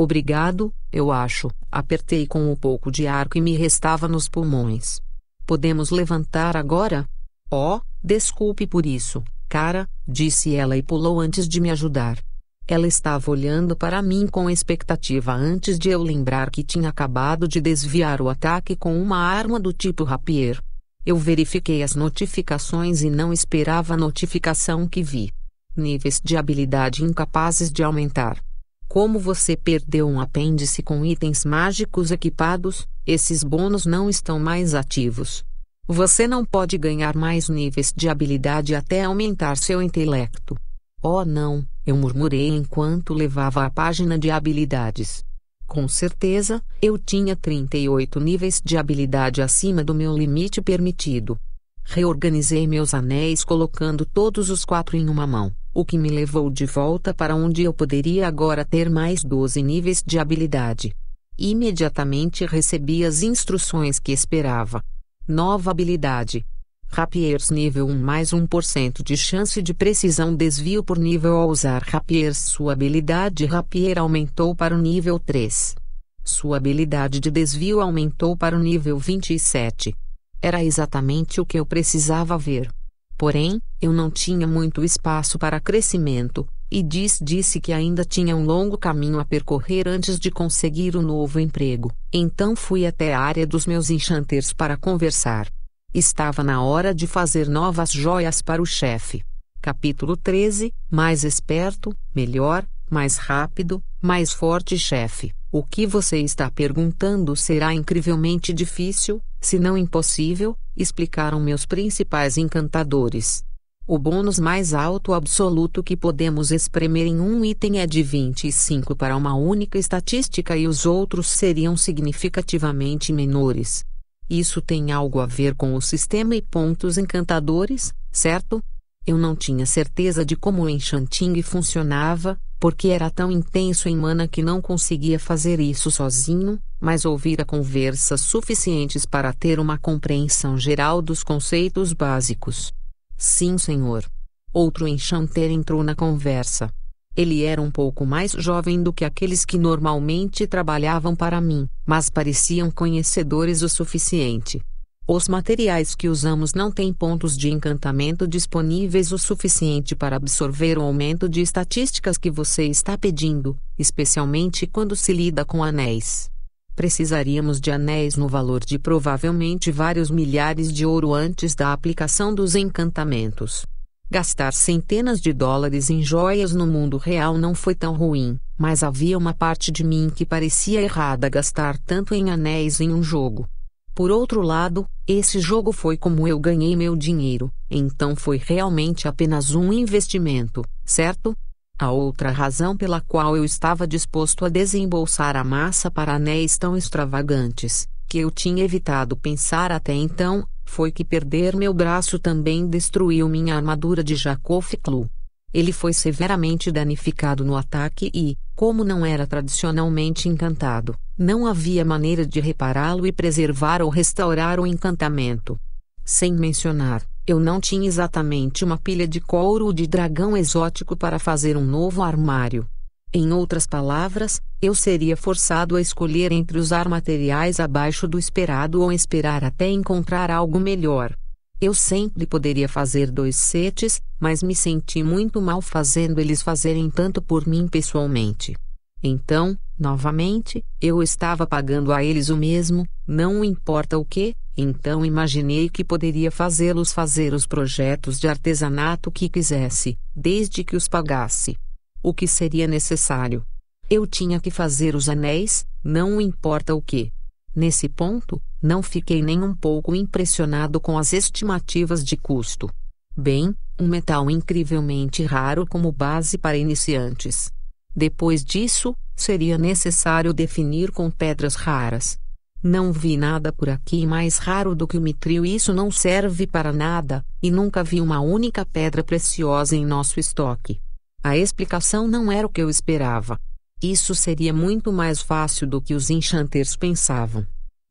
Obrigado, eu acho, apertei com o um pouco de ar que me restava nos pulmões. Podemos levantar agora? Oh, desculpe por isso, cara, disse ela e pulou antes de me ajudar. Ela estava olhando para mim com expectativa antes de eu lembrar que tinha acabado de desviar o ataque com uma arma do tipo rapier. Eu verifiquei as notificações e não esperava a notificação que vi. Níveis de habilidade incapazes de aumentar. Como você perdeu um apêndice com itens mágicos equipados, esses bônus não estão mais ativos. Você não pode ganhar mais níveis de habilidade até aumentar seu intelecto. Oh não, eu murmurei enquanto levava a página de habilidades. Com certeza, eu tinha 38 níveis de habilidade acima do meu limite permitido. Reorganizei meus anéis colocando todos os quatro em uma mão o que me levou de volta para onde eu poderia agora ter mais 12 níveis de habilidade. Imediatamente recebi as instruções que esperava. Nova habilidade. Rapiers nível 1 mais 1% de chance de precisão desvio por nível ao usar Rapiers. Sua habilidade Rapier aumentou para o nível 3. Sua habilidade de desvio aumentou para o nível 27. Era exatamente o que eu precisava ver. Porém, eu não tinha muito espaço para crescimento, e Diz disse que ainda tinha um longo caminho a percorrer antes de conseguir um novo emprego. Então fui até a área dos meus enchanters para conversar. Estava na hora de fazer novas joias para o chefe. Capítulo 13 Mais esperto, melhor, mais rápido, mais forte chefe. O que você está perguntando será incrivelmente difícil, se não impossível, explicaram meus principais encantadores. O bônus mais alto absoluto que podemos espremer em um item é de 25 para uma única estatística e os outros seriam significativamente menores. Isso tem algo a ver com o sistema e pontos encantadores, certo? Eu não tinha certeza de como o Enchanting funcionava, porque era tão intenso em mana que não conseguia fazer isso sozinho, mas ouvira conversas suficientes para ter uma compreensão geral dos conceitos básicos. Sim, senhor. Outro enchanter entrou na conversa. Ele era um pouco mais jovem do que aqueles que normalmente trabalhavam para mim, mas pareciam conhecedores o suficiente. Os materiais que usamos não têm pontos de encantamento disponíveis o suficiente para absorver o aumento de estatísticas que você está pedindo, especialmente quando se lida com anéis. Precisaríamos de anéis no valor de provavelmente vários milhares de ouro antes da aplicação dos encantamentos. Gastar centenas de dólares em joias no mundo real não foi tão ruim, mas havia uma parte de mim que parecia errada gastar tanto em anéis em um jogo. Por outro lado, esse jogo foi como eu ganhei meu dinheiro, então foi realmente apenas um investimento, certo? A outra razão pela qual eu estava disposto a desembolsar a massa para anéis tão extravagantes, que eu tinha evitado pensar até então, foi que perder meu braço também destruiu minha armadura de Jacob Clu. Ele foi severamente danificado no ataque e, como não era tradicionalmente encantado, não havia maneira de repará-lo e preservar ou restaurar o encantamento. Sem mencionar, eu não tinha exatamente uma pilha de couro de dragão exótico para fazer um novo armário. Em outras palavras, eu seria forçado a escolher entre usar materiais abaixo do esperado ou esperar até encontrar algo melhor. Eu sempre poderia fazer dois sets, mas me senti muito mal fazendo eles fazerem tanto por mim pessoalmente. Então, novamente, eu estava pagando a eles o mesmo, não importa o que, então imaginei que poderia fazê-los fazer os projetos de artesanato que quisesse, desde que os pagasse. O que seria necessário? Eu tinha que fazer os anéis, não importa o que. Nesse ponto, não fiquei nem um pouco impressionado com as estimativas de custo. Bem, um metal incrivelmente raro como base para iniciantes. Depois disso, seria necessário definir com pedras raras. Não vi nada por aqui mais raro do que o mitril e isso não serve para nada, e nunca vi uma única pedra preciosa em nosso estoque. A explicação não era o que eu esperava. Isso seria muito mais fácil do que os enchanters pensavam.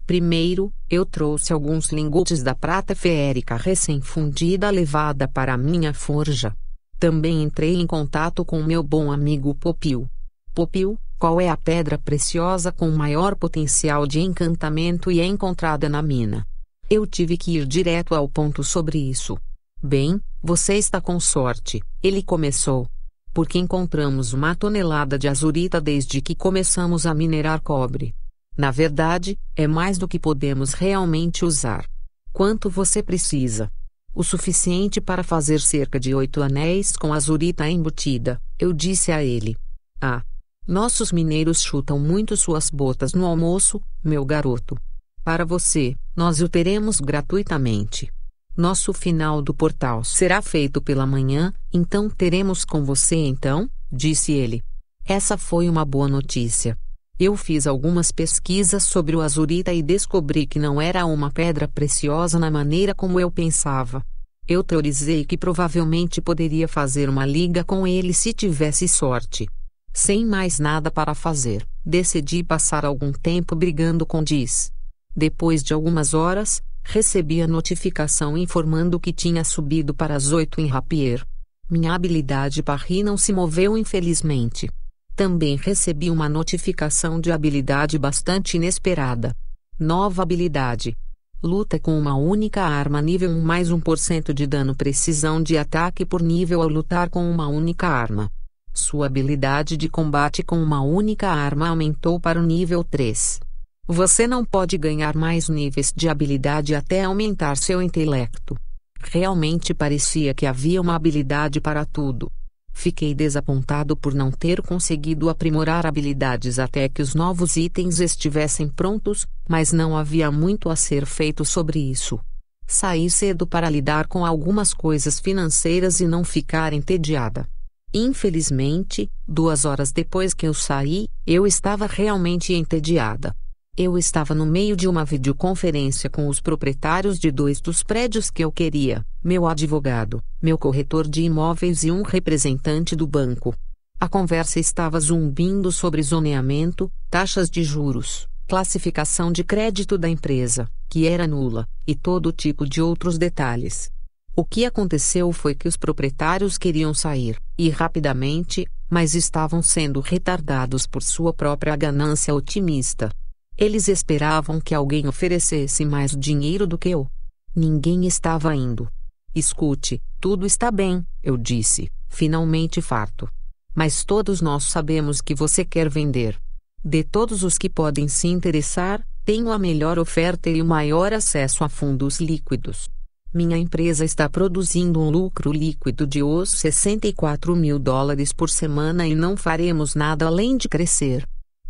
Primeiro, eu trouxe alguns lingotes da prata feérica recém-fundida levada para a minha forja. Também entrei em contato com meu bom amigo Popil. Popil, qual é a pedra preciosa com maior potencial de encantamento e é encontrada na mina? Eu tive que ir direto ao ponto sobre isso. Bem, você está com sorte, ele começou. Porque encontramos uma tonelada de azurita desde que começamos a minerar cobre. Na verdade, é mais do que podemos realmente usar. Quanto você precisa? O suficiente para fazer cerca de oito anéis com azurita embutida, eu disse a ele. Ah! Nossos mineiros chutam muito suas botas no almoço, meu garoto. Para você, nós o teremos gratuitamente. Nosso final do portal será feito pela manhã, então teremos com você então, disse ele. Essa foi uma boa notícia. Eu fiz algumas pesquisas sobre o azurita e descobri que não era uma pedra preciosa na maneira como eu pensava. Eu teorizei que provavelmente poderia fazer uma liga com ele se tivesse sorte. Sem mais nada para fazer, decidi passar algum tempo brigando com Diz. Depois de algumas horas, recebi a notificação informando que tinha subido para as oito em Rapier. Minha habilidade parry não se moveu infelizmente. Também recebi uma notificação de habilidade bastante inesperada. Nova habilidade. Luta com uma única arma nível 1 mais 1% de dano precisão de ataque por nível ao lutar com uma única arma. Sua habilidade de combate com uma única arma aumentou para o nível 3. Você não pode ganhar mais níveis de habilidade até aumentar seu intelecto. Realmente parecia que havia uma habilidade para tudo. Fiquei desapontado por não ter conseguido aprimorar habilidades até que os novos itens estivessem prontos, mas não havia muito a ser feito sobre isso. Saí cedo para lidar com algumas coisas financeiras e não ficar entediada. Infelizmente, duas horas depois que eu saí, eu estava realmente entediada. Eu estava no meio de uma videoconferência com os proprietários de dois dos prédios que eu queria, meu advogado, meu corretor de imóveis e um representante do banco. A conversa estava zumbindo sobre zoneamento, taxas de juros, classificação de crédito da empresa, que era nula, e todo tipo de outros detalhes. O que aconteceu foi que os proprietários queriam sair, e rapidamente, mas estavam sendo retardados por sua própria ganância otimista. Eles esperavam que alguém oferecesse mais dinheiro do que eu. Ninguém estava indo. Escute, tudo está bem, eu disse, finalmente farto. Mas todos nós sabemos que você quer vender. De todos os que podem se interessar, tenho a melhor oferta e o maior acesso a fundos líquidos. Minha empresa está produzindo um lucro líquido de os 64 mil dólares por semana e não faremos nada além de crescer.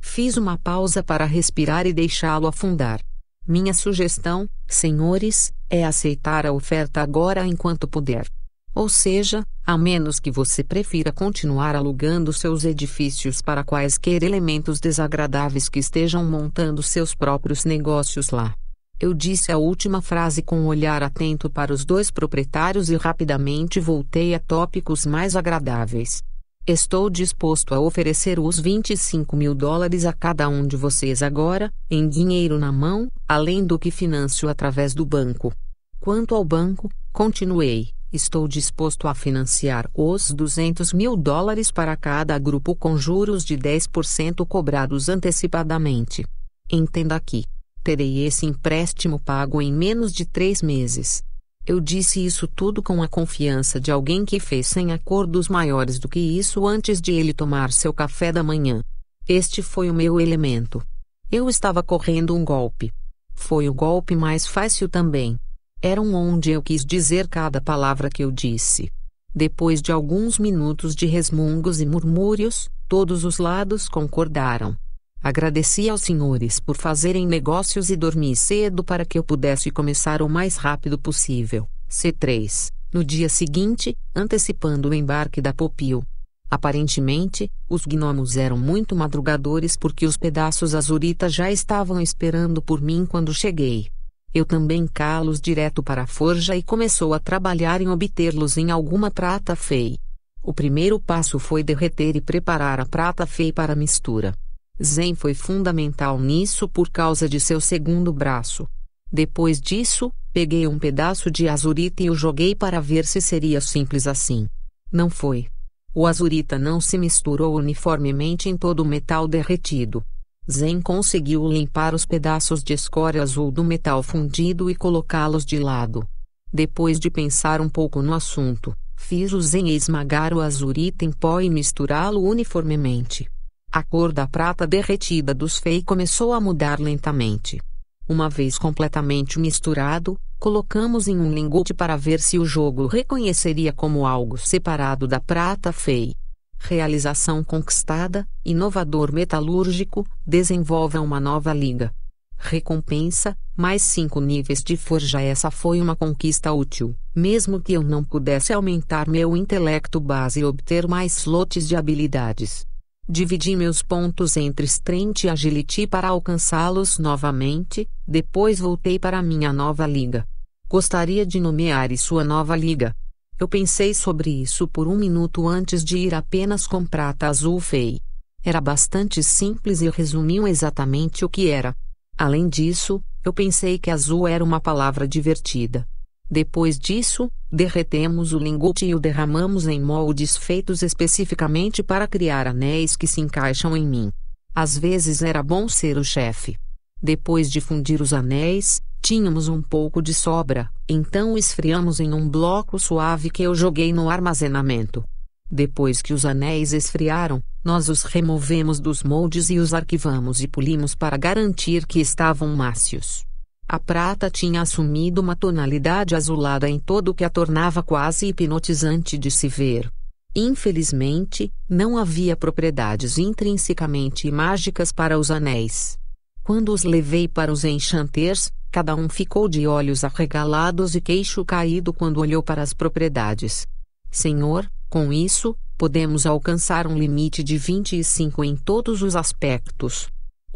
Fiz uma pausa para respirar e deixá-lo afundar. Minha sugestão, senhores, é aceitar a oferta agora enquanto puder. Ou seja, a menos que você prefira continuar alugando seus edifícios para quaisquer elementos desagradáveis que estejam montando seus próprios negócios lá. Eu disse a última frase com um olhar atento para os dois proprietários e rapidamente voltei a tópicos mais agradáveis. Estou disposto a oferecer os 25 mil dólares a cada um de vocês agora, em dinheiro na mão, além do que financio através do banco. Quanto ao banco, continuei, estou disposto a financiar os 200 mil dólares para cada grupo com juros de 10% cobrados antecipadamente. Entenda aqui. Terei esse empréstimo pago em menos de três meses. Eu disse isso tudo com a confiança de alguém que fez sem acordos maiores do que isso antes de ele tomar seu café da manhã. Este foi o meu elemento. Eu estava correndo um golpe. Foi o golpe mais fácil também. Era um onde eu quis dizer cada palavra que eu disse. Depois de alguns minutos de resmungos e murmúrios, todos os lados concordaram. Agradeci aos senhores por fazerem negócios e dormi cedo para que eu pudesse começar o mais rápido possível. C3. No dia seguinte, antecipando o embarque da Popil. Aparentemente, os gnomos eram muito madrugadores porque os pedaços azurita já estavam esperando por mim quando cheguei. Eu também cá-los direto para a forja e começou a trabalhar em obtê-los em alguma prata fei. O primeiro passo foi derreter e preparar a prata fei para mistura. Zen foi fundamental nisso por causa de seu segundo braço. Depois disso, peguei um pedaço de azurita e o joguei para ver se seria simples assim. Não foi. O azurita não se misturou uniformemente em todo o metal derretido. Zen conseguiu limpar os pedaços de escória azul do metal fundido e colocá-los de lado. Depois de pensar um pouco no assunto, fiz o Zen esmagar o azurita em pó e misturá-lo uniformemente. A cor da prata derretida dos fei começou a mudar lentamente. Uma vez completamente misturado, colocamos em um lingote para ver se o jogo reconheceria como algo separado da prata fei. Realização conquistada, inovador metalúrgico, desenvolva uma nova liga. Recompensa, mais cinco níveis de forja. Essa foi uma conquista útil, mesmo que eu não pudesse aumentar meu intelecto base e obter mais slots de habilidades. Dividi meus pontos entre Strength e Agility para alcançá-los novamente, depois voltei para minha nova liga. Gostaria de nomear e sua nova liga. Eu pensei sobre isso por um minuto antes de ir apenas com prata azul fei. Era bastante simples e resumiam exatamente o que era. Além disso, eu pensei que azul era uma palavra divertida. Depois disso, derretemos o lingote e o derramamos em moldes feitos especificamente para criar anéis que se encaixam em mim. Às vezes era bom ser o chefe. Depois de fundir os anéis, tínhamos um pouco de sobra, então esfriamos em um bloco suave que eu joguei no armazenamento. Depois que os anéis esfriaram, nós os removemos dos moldes e os arquivamos e polimos para garantir que estavam mácios. A prata tinha assumido uma tonalidade azulada em todo o que a tornava quase hipnotizante de se ver. Infelizmente, não havia propriedades intrinsecamente mágicas para os anéis. Quando os levei para os enchanters, cada um ficou de olhos arregalados e queixo caído quando olhou para as propriedades. Senhor, com isso, podemos alcançar um limite de 25 em todos os aspectos.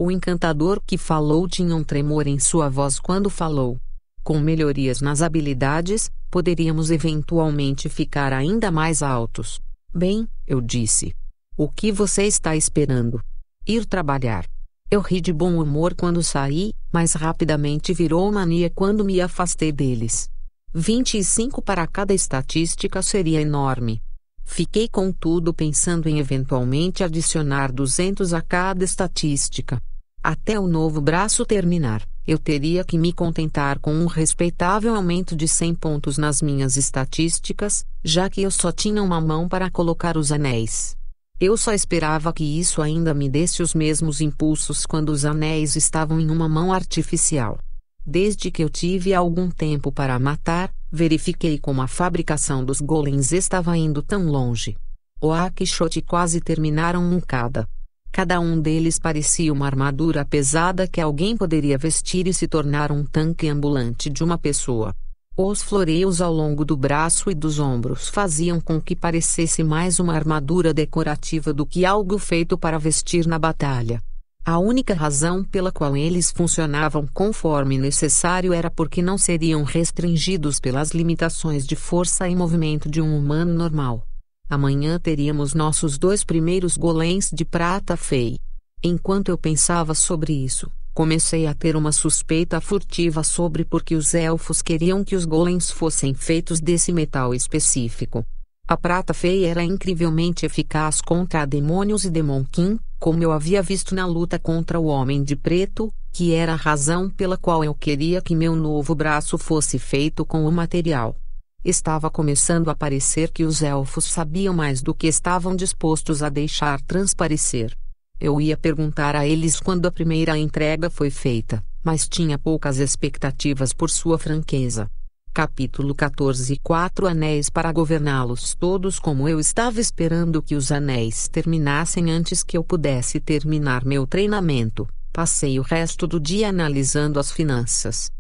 O encantador que falou tinha um tremor em sua voz quando falou. Com melhorias nas habilidades, poderíamos eventualmente ficar ainda mais altos. Bem, eu disse. O que você está esperando? Ir trabalhar. Eu ri de bom humor quando saí, mas rapidamente virou mania quando me afastei deles. 25 para cada estatística seria enorme. Fiquei contudo pensando em eventualmente adicionar 200 a cada estatística. Até o novo braço terminar, eu teria que me contentar com um respeitável aumento de 100 pontos nas minhas estatísticas, já que eu só tinha uma mão para colocar os anéis. Eu só esperava que isso ainda me desse os mesmos impulsos quando os anéis estavam em uma mão artificial. Desde que eu tive algum tempo para matar, verifiquei como a fabricação dos golems estava indo tão longe. O Akishot quase terminaram um cada. Cada um deles parecia uma armadura pesada que alguém poderia vestir e se tornar um tanque ambulante de uma pessoa. Os floreios ao longo do braço e dos ombros faziam com que parecesse mais uma armadura decorativa do que algo feito para vestir na batalha. A única razão pela qual eles funcionavam conforme necessário era porque não seriam restringidos pelas limitações de força e movimento de um humano normal. Amanhã teríamos nossos dois primeiros golems de prata fei. Enquanto eu pensava sobre isso, Comecei a ter uma suspeita furtiva sobre por que os elfos queriam que os golems fossem feitos desse metal específico. A prata feia era incrivelmente eficaz contra demônios e demonkin, como eu havia visto na luta contra o Homem de Preto, que era a razão pela qual eu queria que meu novo braço fosse feito com o material. Estava começando a parecer que os elfos sabiam mais do que estavam dispostos a deixar transparecer. Eu ia perguntar a eles quando a primeira entrega foi feita, mas tinha poucas expectativas por sua franqueza. Capítulo 14 Quatro anéis para governá-los todos como eu estava esperando que os anéis terminassem antes que eu pudesse terminar meu treinamento. Passei o resto do dia analisando as finanças.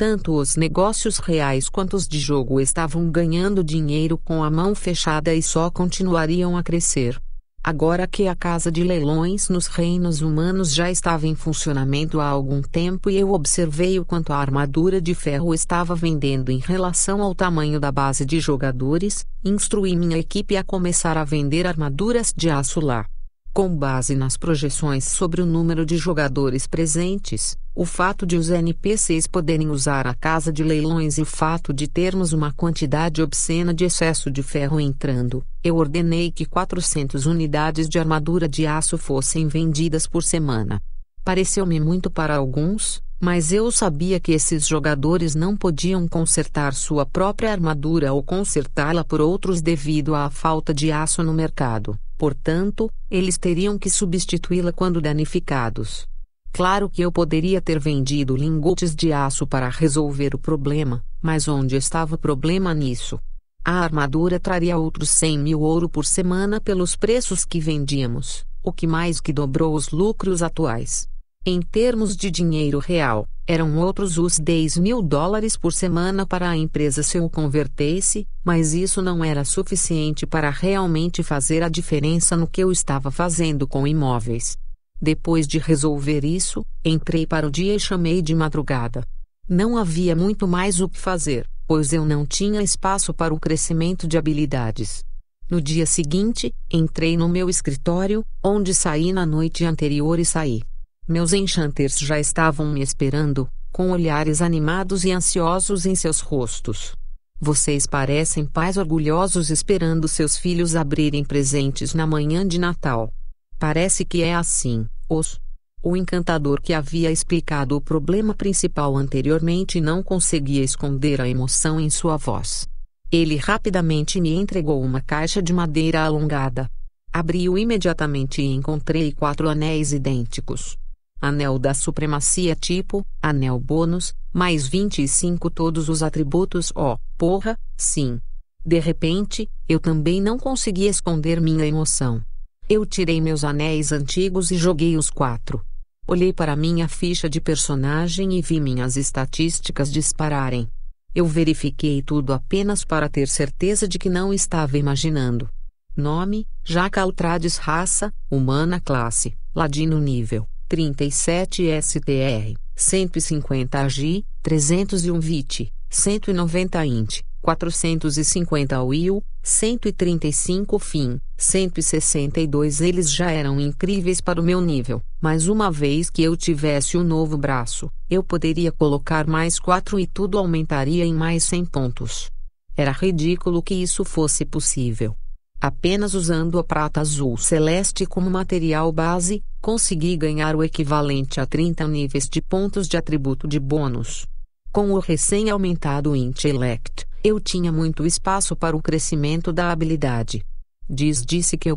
Tanto os negócios reais quanto os de jogo estavam ganhando dinheiro com a mão fechada e só continuariam a crescer. Agora que a casa de leilões nos reinos humanos já estava em funcionamento há algum tempo e eu observei o quanto a armadura de ferro estava vendendo em relação ao tamanho da base de jogadores, instruí minha equipe a começar a vender armaduras de aço lá. Com base nas projeções sobre o número de jogadores presentes, o fato de os NPCs poderem usar a casa de leilões e o fato de termos uma quantidade obscena de excesso de ferro entrando, eu ordenei que 400 unidades de armadura de aço fossem vendidas por semana. Pareceu-me muito para alguns, mas eu sabia que esses jogadores não podiam consertar sua própria armadura ou consertá-la por outros devido à falta de aço no mercado. Portanto, eles teriam que substituí-la quando danificados. Claro que eu poderia ter vendido lingotes de aço para resolver o problema, mas onde estava o problema nisso? A armadura traria outros 100 mil ouro por semana pelos preços que vendíamos, o que mais que dobrou os lucros atuais. Em termos de dinheiro real, eram outros os 10 mil dólares por semana para a empresa se eu convertesse, mas isso não era suficiente para realmente fazer a diferença no que eu estava fazendo com imóveis. Depois de resolver isso, entrei para o dia e chamei de madrugada. Não havia muito mais o que fazer, pois eu não tinha espaço para o crescimento de habilidades. No dia seguinte, entrei no meu escritório, onde saí na noite anterior e saí. Meus enchanters já estavam me esperando, com olhares animados e ansiosos em seus rostos. Vocês parecem pais orgulhosos esperando seus filhos abrirem presentes na manhã de Natal. Parece que é assim, os. O encantador que havia explicado o problema principal anteriormente não conseguia esconder a emoção em sua voz. Ele rapidamente me entregou uma caixa de madeira alongada. Abri-o imediatamente e encontrei quatro anéis idênticos. Anel da Supremacia tipo, Anel Bônus, mais 25 todos os atributos ó, oh, porra, sim. De repente, eu também não consegui esconder minha emoção. Eu tirei meus anéis antigos e joguei os quatro. Olhei para minha ficha de personagem e vi minhas estatísticas dispararem. Eu verifiquei tudo apenas para ter certeza de que não estava imaginando. Nome: Jaca Altrades Raça: Humana Classe: Ladino Nível: 37 STR, 150 AG, 301 VIT, 190 INT, 450 Will, 135 FIM, 162 Eles já eram incríveis para o meu nível, mas uma vez que eu tivesse um novo braço, eu poderia colocar mais 4 e tudo aumentaria em mais 100 pontos. Era ridículo que isso fosse possível. Apenas usando a prata azul celeste como material base, consegui ganhar o equivalente a 30 níveis de pontos de atributo de bônus. Com o recém-aumentado Intellect, eu tinha muito espaço para o crescimento da habilidade. Diz disse que eu